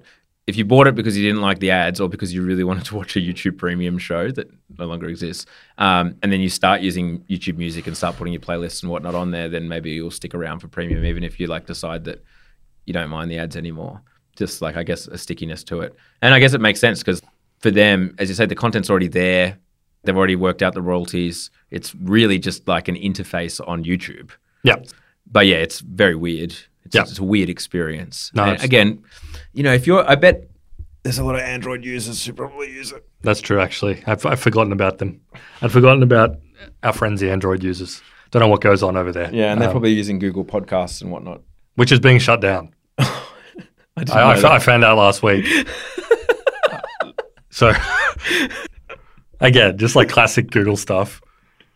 If you bought it because you didn't like the ads or because you really wanted to watch a YouTube Premium show that no longer exists, um, and then you start using YouTube Music and start putting your playlists and whatnot on there, then maybe you'll stick around for Premium, even if you like decide that you don't mind the ads anymore. Just like I guess a stickiness to it, and I guess it makes sense because for them, as you said, the content's already there. They've already worked out the royalties. It's really just like an interface on YouTube. yeah, But yeah, it's very weird. It's, Yeah. it's a weird experience. No, And again, you know, if you're, I bet there's a lot of Android users who probably use it. that's true. Actually, I've, I've forgotten about them. I'd forgotten about our friends, the Android users. Don't know what goes on over there. Yeah, and they're Um, probably using Google Podcasts and whatnot. which is being shut down. I I, I, know fo- that. I found out last week. so, again, just like classic Google stuff,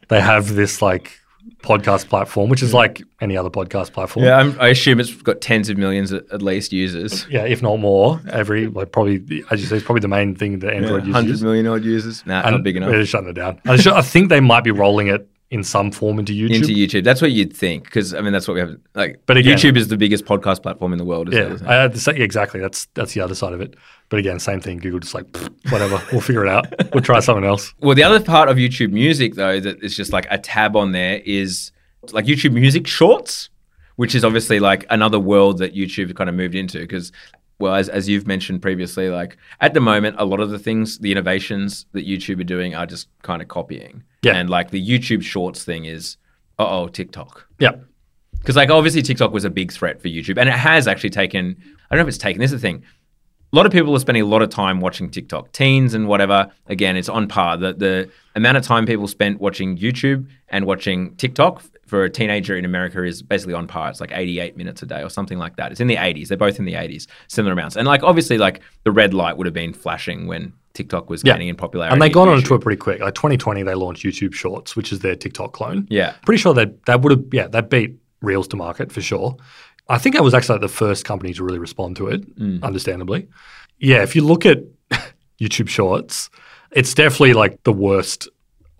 they have this like podcast platform, which is like any other podcast platform. yeah, I'm, I assume it's got tens of millions at, at least users. Yeah, if not more, every like probably as you say, it's probably the main thing that Android Hundred uses. million odd users. Nah, And not big enough. They're shutting it down. I, I think they might be rolling it in some form into YouTube. into YouTube. That's what you'd think, because I mean, that's what we have. Like, But again- YouTube is the biggest podcast platform in the world. Yeah, it? I say, exactly. That's that's the other side of it. But again, same thing. Google just like whatever. we'll figure it out. We'll try something else. Well, the other part of YouTube Music, though, that is just like a tab on there is like YouTube Music Shorts, which is obviously like another world that YouTube kind of moved into. Because, well, as, as you've mentioned previously, like at the moment, a lot of the things, the innovations that YouTube are doing are just kind of copying. Yeah. And like the YouTube Shorts thing is, uh oh, TikTok. Yeah, Because like obviously TikTok was a big threat for YouTube, and it has actually taken. I don't know if it's taken. This is the thing. A lot of people are spending a lot of time watching TikTok. Teens and whatever. Again, it's on par. The the amount of time people spent watching YouTube and watching TikTok for a teenager in America is basically on par. It's like 88 minutes a day or something like that. It's in the 80s. They're both in the 80s, similar amounts. And like obviously, like the red light would have been flashing when TikTok was Yeah. gaining in popularity. and they got on onto it pretty quick. Like 2020, they launched YouTube Shorts, which is their TikTok clone. Yeah. pretty sure that that would have yeah that beat Reels to market for sure. I think that was actually like the first company to really respond to it, Mm. understandably. Yeah, if you look at YouTube Shorts, it's definitely like the worst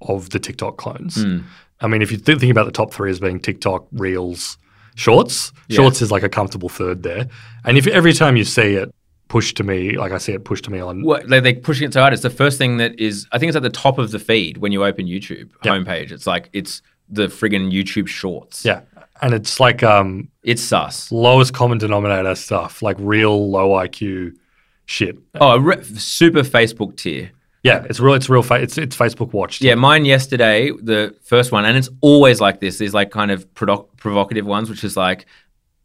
of the TikTok clones. Mm. I mean, if you th- think about the top three as being TikTok, Reels, Shorts, Yeah. Shorts is like a comfortable third there. And if every time you see it pushed to me, like I see it pushed to me on What, like they're pushing it so hard. It's the first thing that is. I think it's at the top of the feed when you open YouTube Yeah. homepage. It's like it's the friggin' YouTube Shorts. yeah, and it's like um, it's sus. lowest common denominator stuff, like real low IQ shit. Oh, re- super Facebook tier. Yeah, it's real. It's real. Fa- it's it's Facebook watched. Yeah, mine yesterday, the first one, and it's always like this. These like kind of provocative ones, which is like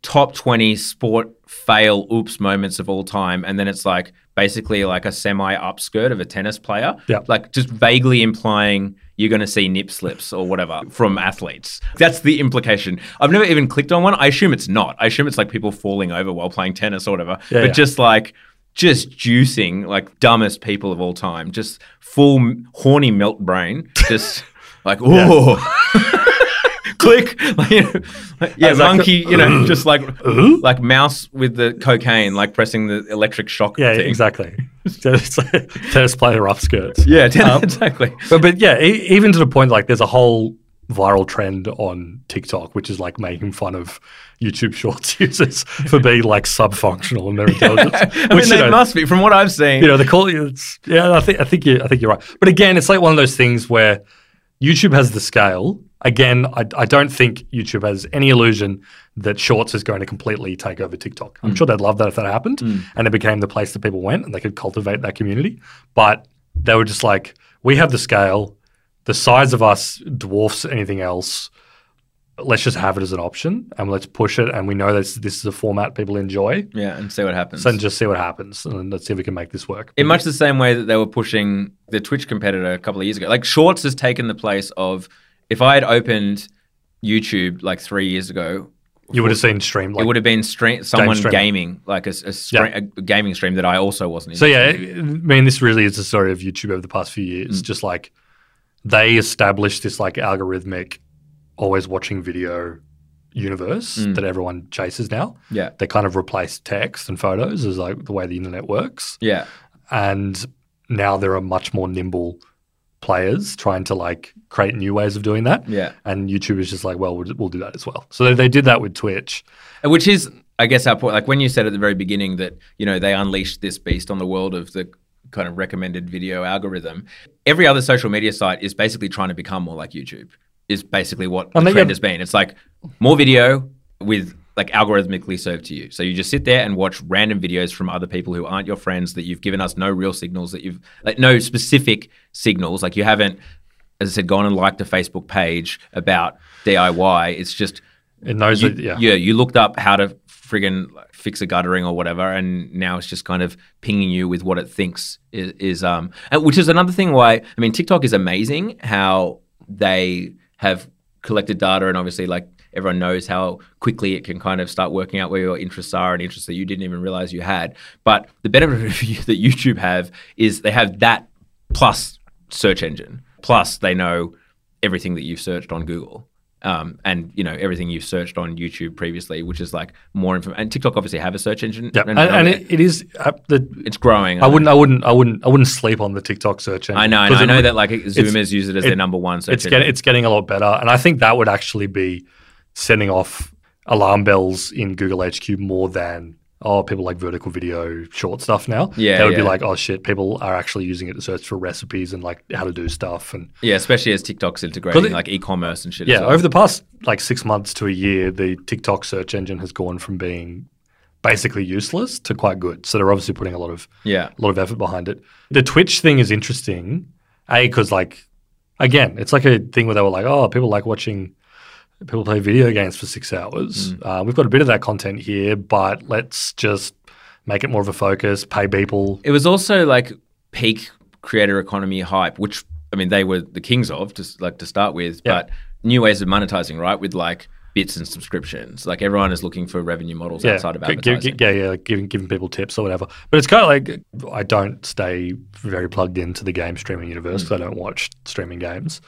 top twenty sport fail oops moments of all time, and then it's like basically like a semi upskirt of a tennis player. Yeah. like just vaguely implying you're going to see nip slips or whatever from athletes. That's the implication. I've never even clicked on one. I assume it's not. I assume it's like people falling over while playing tennis or whatever. Yeah, but yeah. just like just juicing like dumbest people of all time. Just full horny melt brain. Just like oh. Click, like, you know, like, yeah, As monkey, you know, just like like mouse with the cocaine, like pressing the electric shock. yeah, thing. exactly. tennis player rough skirts. Yeah, Um, exactly. But but yeah, e- even to the point like there's a whole viral trend on TikTok which is like making fun of YouTube Shorts users for being like sub-functional in their intelligence. I mean, which, you they know, must be from what I've seen. you know, the call it's yeah, I think I think you I think you're right. But again, it's like one of those things where YouTube has the scale. Again, I, I don't think YouTube has any illusion that Shorts is going to completely take over TikTok. I'm mm. sure they'd love that if that happened mm. and it became the place that people went and they could cultivate that community. But they were just like, we have the scale, the size of us dwarfs anything else. Let's just have it as an option and let's push it. And we know that this is a format people enjoy. yeah, and see what happens. So just see what happens and let's see if we can make this work. in much the same way that they were pushing the Twitch competitor a couple of years ago. Like Shorts has taken the place of if I had opened YouTube like three years ago, You would have seen stream like it would have been stream, someone stream. gaming, like a, a, stre- a gaming stream that I also wasn't. So yeah. I mean, this really is the story of YouTube over the past few years. Mm. Just like they established this like algorithmic, always watching video universe Mm. that everyone chases now. yeah, They kind of replaced text and photos as like the way the internet works, yeah, and now there are much more nimble players trying to like create new ways of doing that. yeah. And YouTube is just like, well, we'll, we'll do that as well. So they, they did that with Twitch. Which is, I guess, our point. Like when you said at the very beginning that you know they unleashed this beast on the world of the kind of recommended video algorithm. Every other social media site is basically trying to become more like YouTube. Is basically what the trend has been. It's like more video with like algorithmically served to you. So you just sit there and watch random videos from other people who aren't your friends that you've given us no real signals that you've like no specific signals. Like you haven't, as I said, gone and liked a Facebook page about DIY. It's just It knows you, that, yeah. yeah, you looked up how to friggin' fix a guttering or whatever, and now it's just kind of pinging you with what it thinks is, is um, which is another thing why I mean TikTok is amazing how they have collected data and obviously like everyone knows how quickly it can kind of start working out where your interests are and interests that you didn't even realize you had. But the benefit that YouTube have is they have that plus search engine plus they know everything that you've searched on Google. Um, and you know everything you've searched on YouTube previously, which is like more info. And TikTok obviously have a search engine. Yeah, and, and it, it is uh, the. it's growing. I wouldn't, I wouldn't, I wouldn't, I wouldn't sleep on the TikTok search engine. I know. I know, I it know that like Zoomers use it as it- their number one search it's getting it's getting a lot better, and I think that would actually be sending off alarm bells in Google HQ more than oh people like vertical video short stuff now. Yeah, they would be like oh shit, people are actually using it to search for recipes and like how to do stuff and yeah, especially as TikTok's integrating it- like e-commerce and shit. yeah. as well. Over the past like six months to a year, the TikTok search engine has gone from being basically useless to quite good. So they're obviously putting a lot of yeah, a lot of effort behind it. The Twitch thing is interesting, a because like again, it's like a thing where they were like, oh, people like watching people play video games for six hours. Uh, we've got a bit of that content here, but let's just make it more of a focus, pay people. It was also like peak creator economy hype, which I mean they were the kings of, just like to start with. Yeah. But new ways of monetizing, right? With like bits and subscriptions. Like everyone is looking for revenue models outside of gi- gi- advertising. yeah, yeah, like giving giving people tips or whatever. But it's kind of like I don't stay very plugged into the game streaming universe Mm. 'cause I don't watch streaming games.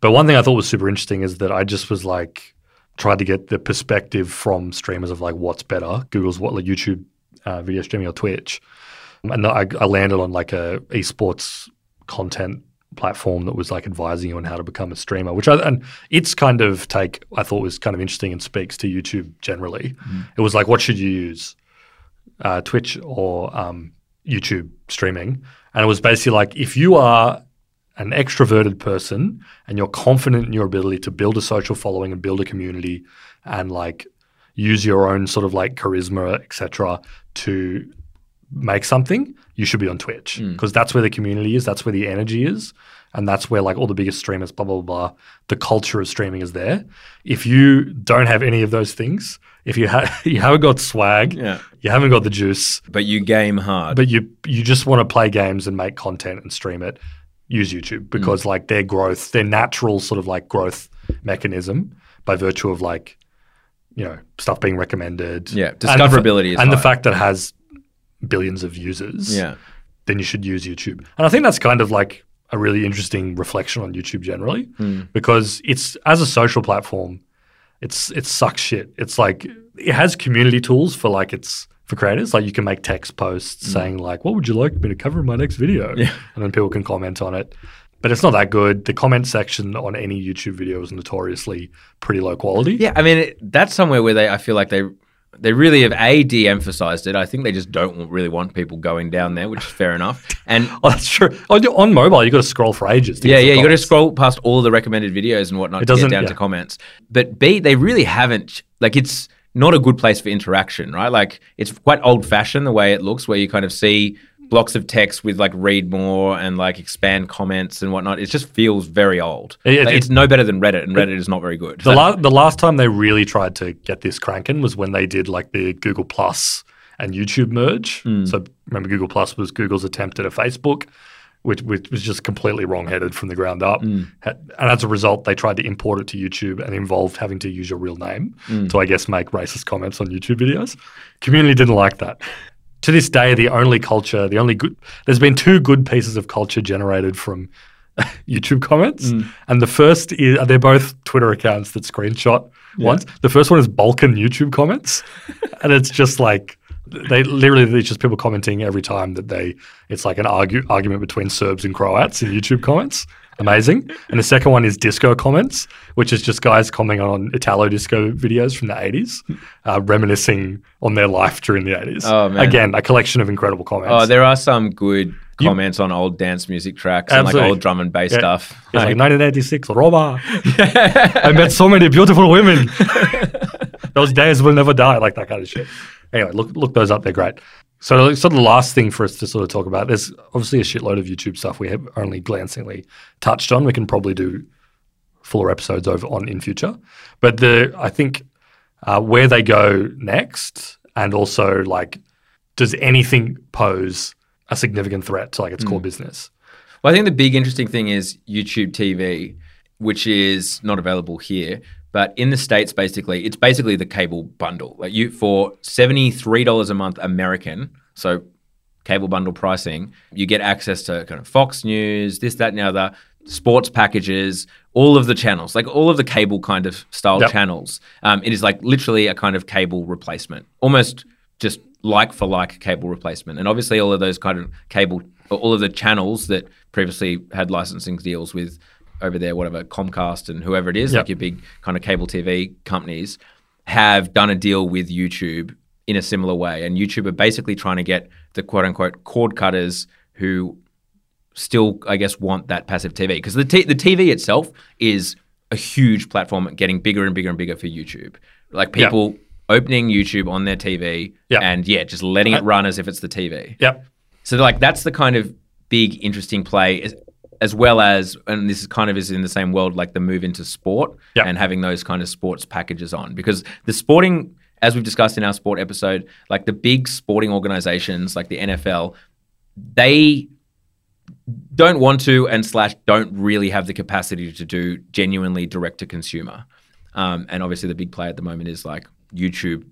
But one thing I thought was super interesting is that I just was like tried to get the perspective from streamers of like what's better, Google's what like YouTube uh, video streaming or Twitch, and I, I landed on like a esports content platform that was like advising you on how to become a streamer, which I and its kind of take I thought was kind of interesting and speaks to YouTube generally. It was like, what should you use, uh, Twitch or um, YouTube streaming? And it was basically like, if you are an extroverted person and you're confident in your ability to build a social following and build a community and like use your own sort of like charisma, etc., to make something, you should be on Twitch mm. because that's where the community is, that's where the energy is, and that's where like all the biggest streamers, blah blah blah. The culture of streaming is there. If you don't have any of those things, if you ha- you haven't got swag, Yeah. you haven't got the juice, But you game hard. but you you just want to play games and make content and stream it, use YouTube Mm. because like their growth, their natural sort of like growth mechanism by virtue of like you know stuff being recommended, Yeah, and the discoverability is and the fact that it has billions of users, yeah. then you should use YouTube. And I think that's kind of like a really interesting reflection on YouTube generally Hmm. because it's as a social platform, it's it sucks shit. It's like it has community tools for like it's for creators. Like you can make text posts mm. saying like, "What would you like me to cover in my next video?" Yeah. and then people can comment on it. But it's not that good. The comment section on any YouTube video is notoriously pretty low quality. Yeah, I mean it, that's somewhere where they I feel like they they really have a de-emphasized it. I think they just don't really want people going down there, which is fair enough. And Oh, that's true. Oh, on, on mobile, you got to scroll for ages. To yeah, yeah, you got to scroll past all the recommended videos and whatnot It to get down yeah. to comments. But B, they really haven't like it's not a good place for interaction, right? Like it's quite old-fashioned the way it looks, where you kind of see blocks of text with like read more and like expand comments and whatnot. It just feels very old. It- it- it's no better than Reddit, and Reddit is not very good. The, So- la- the last time they really tried to get this cranking was when they did like the Google Plus and YouTube merge. Hmm. So remember, Google Plus was Google's attempt at a Facebook, which, which was just completely wrong-headed from the ground up. Ha- And as a result, they tried to import it to YouTube and involved having to use your real name Hmm. to, I guess, make racist comments on YouTube videos. Community didn't like that. To this day, the only culture, the only good, there's been two good pieces of culture generated from YouTube comments. Hmm. And the first is, they're both Twitter accounts that screenshot once. The first one is Balkan YouTube comments. and it's just like, they literally, it's just people commenting every time that they, it's like an argue, argument between Serbs and Croats in YouTube comments. Amazing. And the second one is disco comments, which is just guys commenting on Italo disco videos from the 80s, uh, reminiscing on their life during the 80s. Oh, man. Again, a collection of incredible comments. Oh, there are some good comments on old dance music tracks and like old drum and bass Yeah. stuff. It's like Like, 1986, Roma. I met so many beautiful women. those days will never die, like that kind of shit. Anyway, look look those up. They're great. So, so the last thing for us to sort of talk about, there's obviously a shitload of YouTube stuff we have only glancingly touched on. We can probably do fuller episodes over on in future. But the I think uh, where they go next, and also like, does anything pose a significant threat to like its core business? Well, I think the big interesting thing is YouTube TV, which is not available here. But in the states, basically, it's basically the cable bundle. Like you for seventy three dollars a month American, so cable bundle pricing, you get access to kind of Fox News, this, that, and the other. sports packages, all of the channels, like all of the cable kind of style Yep. channels. Um, it is like literally a kind of cable replacement, almost just like for like cable replacement. And obviously, all of those kind of cable, all of the channels that previously had licensing deals with over there, whatever Comcast and whoever it is, Yep. like your big kind of cable TV companies, have done a deal with YouTube in a similar way. And YouTube are basically trying to get the quote unquote cord cutters who still, I guess, want that passive TV because the t- the TV itself is a huge platform, getting bigger and bigger and bigger for YouTube. Like people opening YouTube on their TV Yeah. and yeah, just letting it run as if it's the TV. Yep. So like that's the kind of big interesting play as, well as and this is kind of is in the same world like the move into sport Yeah. and having those kind of sports packages on. Because the sporting as we've discussed in our sport episode like the big sporting organizations like the NFL they don't want to and slash don't really have the capacity to do genuinely direct to consumer. Um, and obviously the big play at the moment is like YouTube.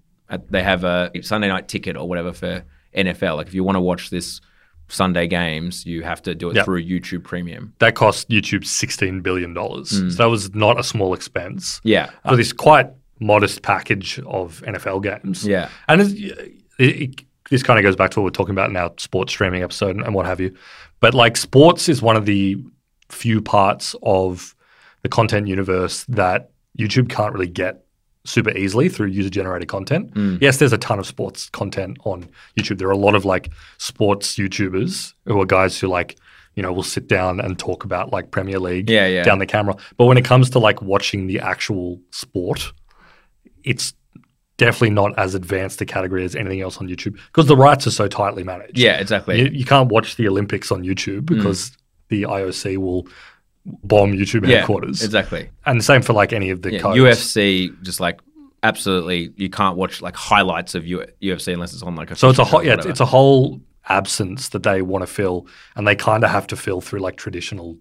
They have a Sunday night ticket or whatever for NFL like if you want to watch this Sunday games you have to do it Yep. through YouTube Premium That cost YouTube $16 billion. Hmm. So that was not a small expense yeah for this quite modest package of NFL games. yeah And it, it, this kind of goes back to what we're talking about in our sports streaming episode and, and what have you. But like sports is one of the few parts of the content universe that YouTube can't really get super easily through user generated content. Mm. Yes, there's a ton of sports content on YouTube. There are a lot of like sports YouTubers who are guys who like, you know, will sit down and talk about like Premier League Yeah, yeah. down the camera. But when it comes to like watching the actual sport, it's definitely not as advanced a category as anything else on YouTube because the rights are so tightly managed. yeah exactly You, you can't watch the Olympics on YouTube mm. because the IOC will bomb YouTube yeah headquarters. exactly And the same for like any of the yeah, codes. UFC just like absolutely you can't watch like highlights of U- UFC unless it's on like a So it's a whole, yeah, whatever. it's a whole absence that they want to fill, and they kind of have to fill through like traditional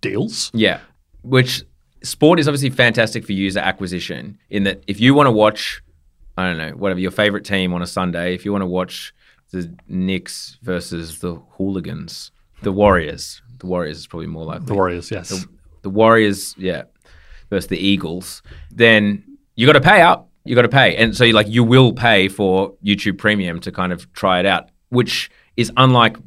deals. Yeah, which sport is obviously fantastic for user acquisition in that if you want to watch, I don't know, whatever your favorite team on a Sunday, if you want to watch the Knicks versus the Hooligans, the Warriors, the Warriors is probably more likely. The Warriors, yes. the Warriors, yeah, versus the Eagles, then you got to pay up. You got to pay, and so you like you will pay for YouTube Premium to kind of try it out, which is unlike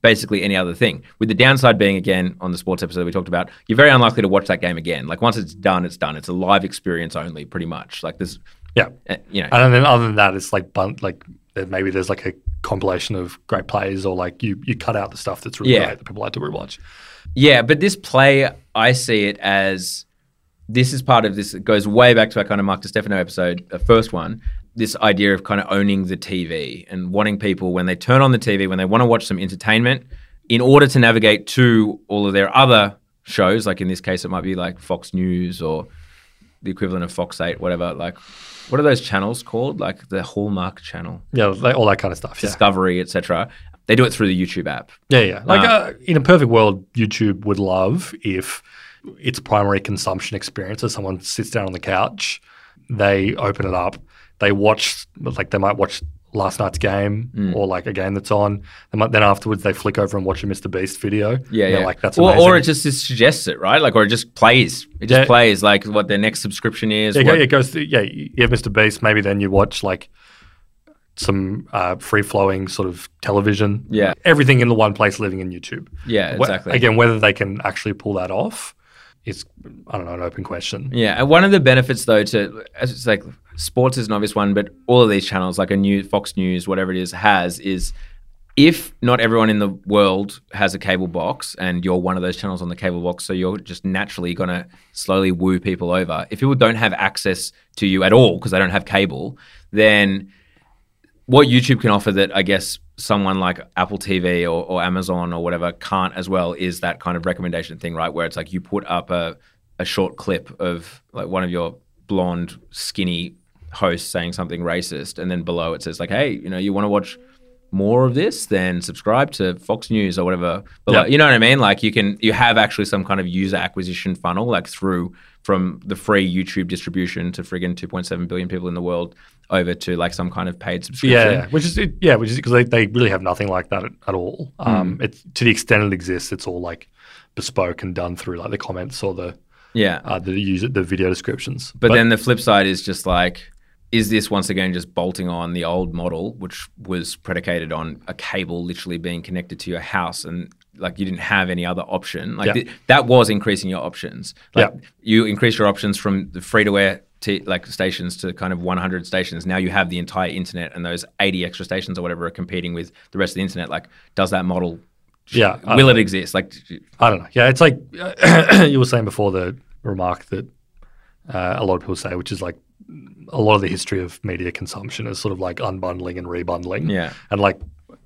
basically any other thing. With the downside being again on the sports episode we talked about, you're very unlikely to watch that game again. Like once it's done, it's done. It's a live experience only, pretty much. Like this, yeah. uh, you know, And then other than that, it's like bun- like there- maybe there's like a compilation of great plays, or like you you cut out the stuff that's really Yeah. great that people like to rewatch. Yeah, but this play, I see it as this is part of this. It goes way back to our kind of Mark Stefano episode, the first one. This idea of kind of owning the TV and wanting people when they turn on the TV, when they want to watch some entertainment, in order to navigate to all of their other shows, like in this case, it might be like Fox News or the equivalent of Fox 8, whatever. Like, what are those channels called? Like the Hallmark channel, Yeah, like all that kind of stuff. Yeah, Discovery, etc. They do it through the YouTube app. yeah, yeah. Like Ah. uh, in a perfect world, YouTube would love if its primary consumption experience is someone sits down on the couch, they open it up, they watch like they might watch last night's game Mm. or like a game that's on. Might, then afterwards they flick over and watch a Mr. Beast video. Yeah, and yeah. like that's or, amazing. or it just, just suggests it, right? Like, or it just plays. It just Yeah. plays like what their next subscription is. Yeah, it what- it goes through. Yeah, you have Mr. Beast. Maybe then you watch like some uh, free flowing sort of television. Yeah. everything in the one place, living in YouTube. yeah, Wh- exactly. Again, whether they can actually pull that off is I don't know an open question. Yeah, and one of the benefits though to as it's like sports is an obvious one, but all of these channels, like a new Fox News, whatever it is, has is if not everyone in the world has a cable box and you're one of those channels on the cable box, so you're just naturally gonna slowly woo people over. If people don't have access to you at all because they don't have cable, then what YouTube can offer that I guess someone like Apple TV or, or Amazon or whatever can't as well is that kind of recommendation thing, right? Where it's like you put up a, a short clip of like one of your blonde, skinny hosts saying something racist, and then below it says like, hey, you know, you want to watch more of this, then subscribe to Fox News or whatever. Below. Yeah. You know what I mean? Like you can you have actually some kind of user acquisition funnel, like through from the free YouTube distribution to friggin' 2.7 billion people in the world over to like some kind of paid subscription. Yeah, which is yeah, which is because they, they really have nothing like that at, at all. Hmm. Um, it's to the extent it exists, it's all like bespoke and done through like the comments or the Yeah. uh, the user the video descriptions. But, then the flip side is just like, is this once again just bolting on the old model, which was predicated on a cable literally being connected to your house and like you didn't have any other option? Like Yeah. th- that was increasing your options. Like Yeah. you increased your options from the free to air t- like stations to kind of 100 stations. Now you have the entire internet and those 80 extra stations or whatever are competing with the rest of the internet. Like, does that model? yeah, I will it exist? Like, I don't know. Yeah, it's like you were saying before the remark that uh, a lot of people say, which is like a lot of the history of media consumption is sort of like unbundling and rebundling. Yeah. And like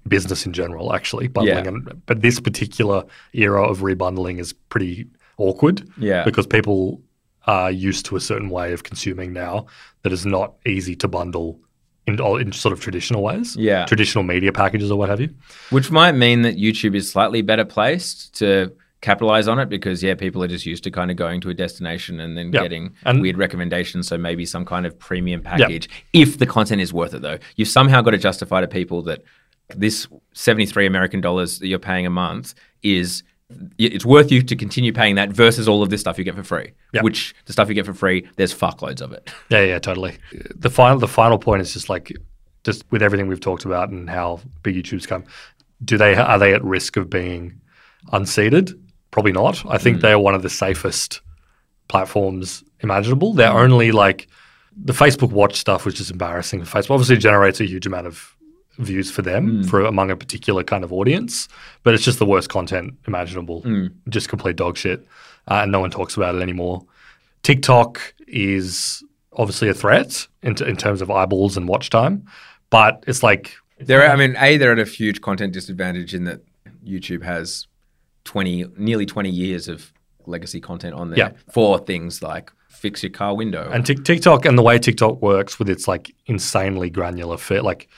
business in general, actually, bundling. Yeah. And, but this particular era of rebundling is pretty awkward. Yeah. Because people are used to a certain way of consuming now that is not easy to bundle in, in sort of traditional ways. Yeah. Traditional media packages or what have you. Which might mean that YouTube is slightly better placed to capitalize on it because yeah, people are just used to kind of going to a destination and then Yeah. getting And- weird recommendations. So maybe some kind of premium package. If the content is worth it though. You've somehow got to justify to people that this 73 American dollars that you're paying a month is it's worth you to continue paying that versus all of this stuff you get for free. Yeah. Which the stuff you get for free, there's fuckloads of it. Yeah, yeah, totally. The final, the final point is just like, just with everything we've talked about and how big YouTube's come, do they are they at risk of being unseated? Probably not. I think mm. they are one of the safest platforms imaginable. They're only like the Facebook Watch stuff, which is embarrassing. Facebook obviously generates a huge amount of views for them for among a particular kind of audience, but it's just the worst content imaginable. Just complete dog shit, uh, and no one talks about it anymore. TikTok is obviously a threat in, t- in terms of eyeballs and watch time, but it's like They're, I mean, a they're at a huge content disadvantage in that YouTube has twenty, nearly twenty years of legacy content on there Yeah. for things like fix your car window. And Tik TikTok and the way TikTok works with its like insanely granular fit, like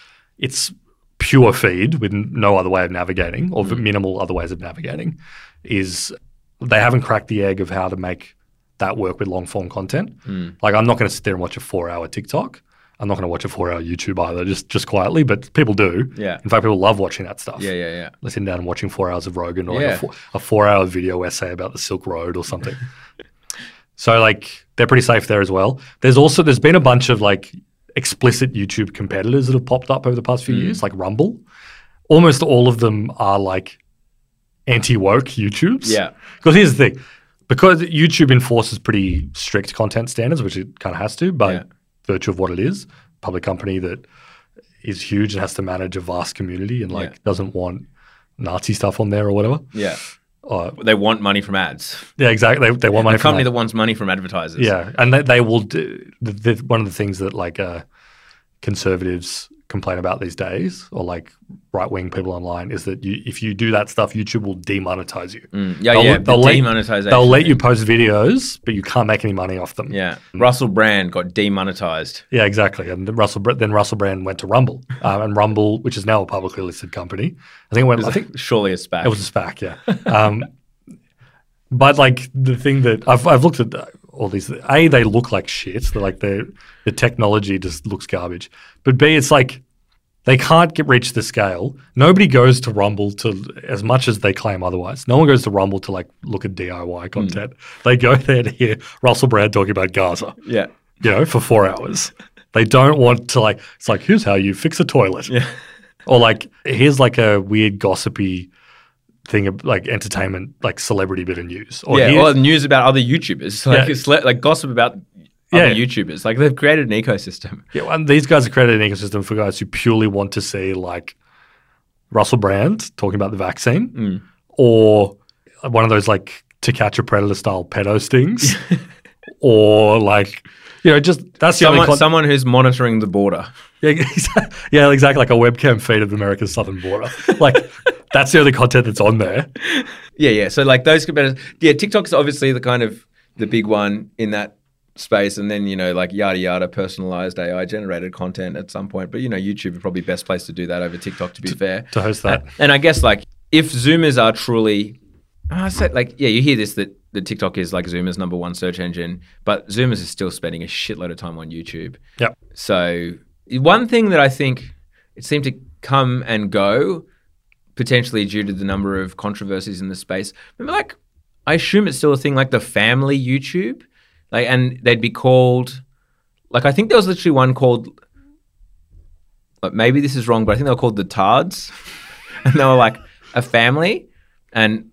it's pure feed with no other way of navigating or mm. minimal other ways of navigating, is they haven't cracked the egg of how to make that work with long form content. Mm. Like I'm not going to sit there and watch a four hour TikTok. I'm not going to watch a four hour YouTube either, just just quietly. But people do. Yeah. In fact, people love watching that stuff. yeah, yeah, yeah. Sitting down and watching four hours of Rogan or like Yeah. a, four, a four hour video essay about the Silk Road or something. so like they're pretty safe there as well. There's also there's been a bunch of like explicit YouTube competitors that have popped up over the past few Mm. years, like Rumble. Almost all of them are like anti woke YouTubes. Yeah. Because here's the thing. Because YouTube enforces pretty strict content standards, which it kind of has to by Yeah. virtue of what it is, public company that is huge and has to manage a vast community and like Yeah. doesn't want Nazi stuff on there or whatever. Yeah. Uh, They want money from ads. yeah, exactly. They, they want money A from company that. that wants money from advertisers. Yeah, and they, they will do. The, the, one of the things that like uh, conservatives complain about these days, or like right wing people online, is that you, if you do that stuff, YouTube will demonetize you. Mm. Yeah, They'll- yeah. they'll let- demonetization. They'll let you post videos, but you can't make any money off them. Yeah. Russell Brand got demonetized. Yeah, exactly. And then Russell then Russell Brand went to Rumble, um, and Rumble, which is now a publicly listed company, I think it went. I think Surely a SPAC. it was a SPAC, yeah. Um, but like the thing that I've I've looked at all these. A, they look like shit. They're like the the technology just looks garbage. But B, it's like they can't get reach the scale. Nobody goes to Rumble to as much as they claim otherwise. No one goes to Rumble to like look at DIY hmm. content. They go there to hear Russell Brand talking about Gaza yeah. you know, for four hours. They don't want to like. It's like here's how you fix a toilet, Yeah. or like here's like a weird gossipy thing of like entertainment, like celebrity bit of news, or yeah, or news about other YouTubers, like Yeah. le- like gossip about other Yeah. YouTubers. Like they've created an ecosystem. yeah, and these guys have created an ecosystem for guys who purely want to see like Russell Brand talking about the vaccine, Mm. or one of those like to catch a predator style pedo stings, or like you know just that's the only Someone, con- someone who's monitoring the border. Yeah, exa- yeah, exactly. Like a webcam feed of America's southern border. Like that's the only content that's on there. Yeah, yeah. So like those competitors. Yeah, TikTok's obviously the kind of the big one in that space, and then you know like yada yada, personalized AI generated content at some point. But you know, YouTube is probably best place to do that over TikTok. To be fair, To host that. And I guess like if Zoomers are truly, I say like yeah, you hear this that that TikTok is like Zoomer's number one search engine, but Zoomers is still spending a shitload of time on YouTube. Yep. So one thing that I think it seemed to come and go, potentially due to the number of controversies in the space. Remember, like I assume it's still a thing like the family YouTube, like, and they'd be called, like, I think there was literally one called, like, maybe this is wrong, but I think they were called the Tards, and they were like a family, and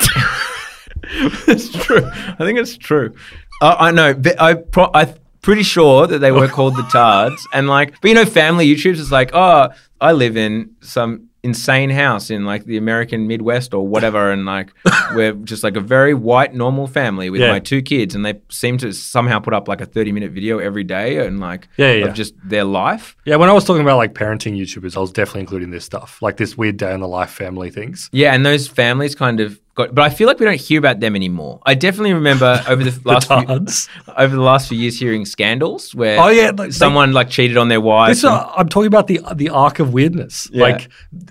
it's true. I think it's true. Uh, I know, but I pro- I'm pretty sure that they were called the Tards, and like, but you know, family YouTubes is like, oh, I live in some insane house in like the American Midwest or whatever, and like we're just like a very white normal family with Yeah. my two kids, and they seem to somehow put up like a 30 minute video every day, and like yeah, yeah. of just their life. Yeah, when I was talking about like parenting YouTubers, I was definitely including this stuff, like this weird day in the life family things. Yeah, and those families kind of got, but I feel like we don't hear about them anymore. I definitely remember over the last few, over the last few years hearing scandals where Oh yeah, like, someone like cheated on their wife. This, uh, I'm talking about the the arc of weirdness. Yeah. Like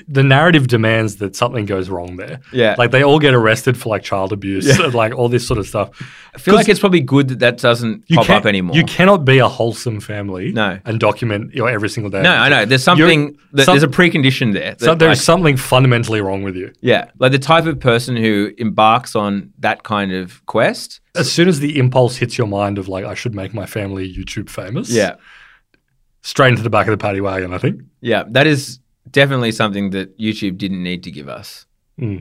the narrative demands that something goes wrong there. Yeah. like they all get arrested for like child abuse Yeah. and like all this sort of stuff. I feel like it's probably good that that doesn't pop up anymore. You cannot be a wholesome family. No. and document your every single day. no, I know. There's something. That, some- there's a precondition there. that, So there's like- something fundamentally wrong with you. yeah, like the type of person who embarks on that kind of quest. As soon as the impulse hits your mind of like I should make my family YouTube famous. Yeah, straight into the back of the paddy wagon. I think. yeah, that is definitely something that YouTube didn't need to give us. Hmm.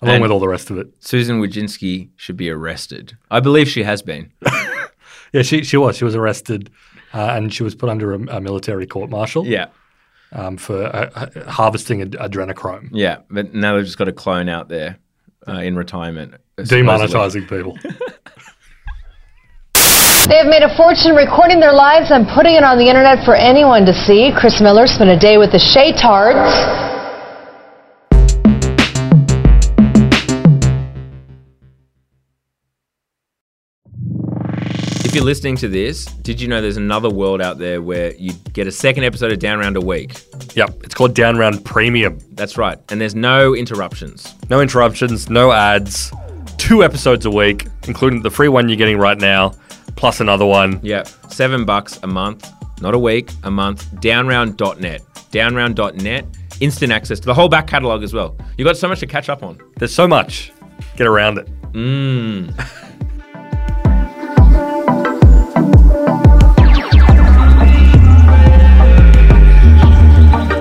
Along And- with all the rest of it. Susan Wojcicki should be arrested. I believe she has been. Yeah, she she was. She was arrested, uh, and she was put under a, a military court martial. Yeah, um, for uh, uh, harvesting ad- adrenochrome, yeah, but now they've just got a clone out there uh, in retirement, demonetizing people. They have made a fortune recording their lives and putting it on the internet for anyone to see. Chris Miller spent a day with the Shea If you're listening to this, did you know there's another world out there where you get a second episode of Down Round a week? yep, it's called Down Round Premium. That's right, and there's no interruptions. No interruptions, no ads, two episodes a week, including the free one you're getting right now, plus another one. Yep, seven bucks a month, not a week, a month. Downround.net, downround.net, instant access to the whole back catalog as well. You've got so much to catch up on. There's so much. Get around it. Mmm.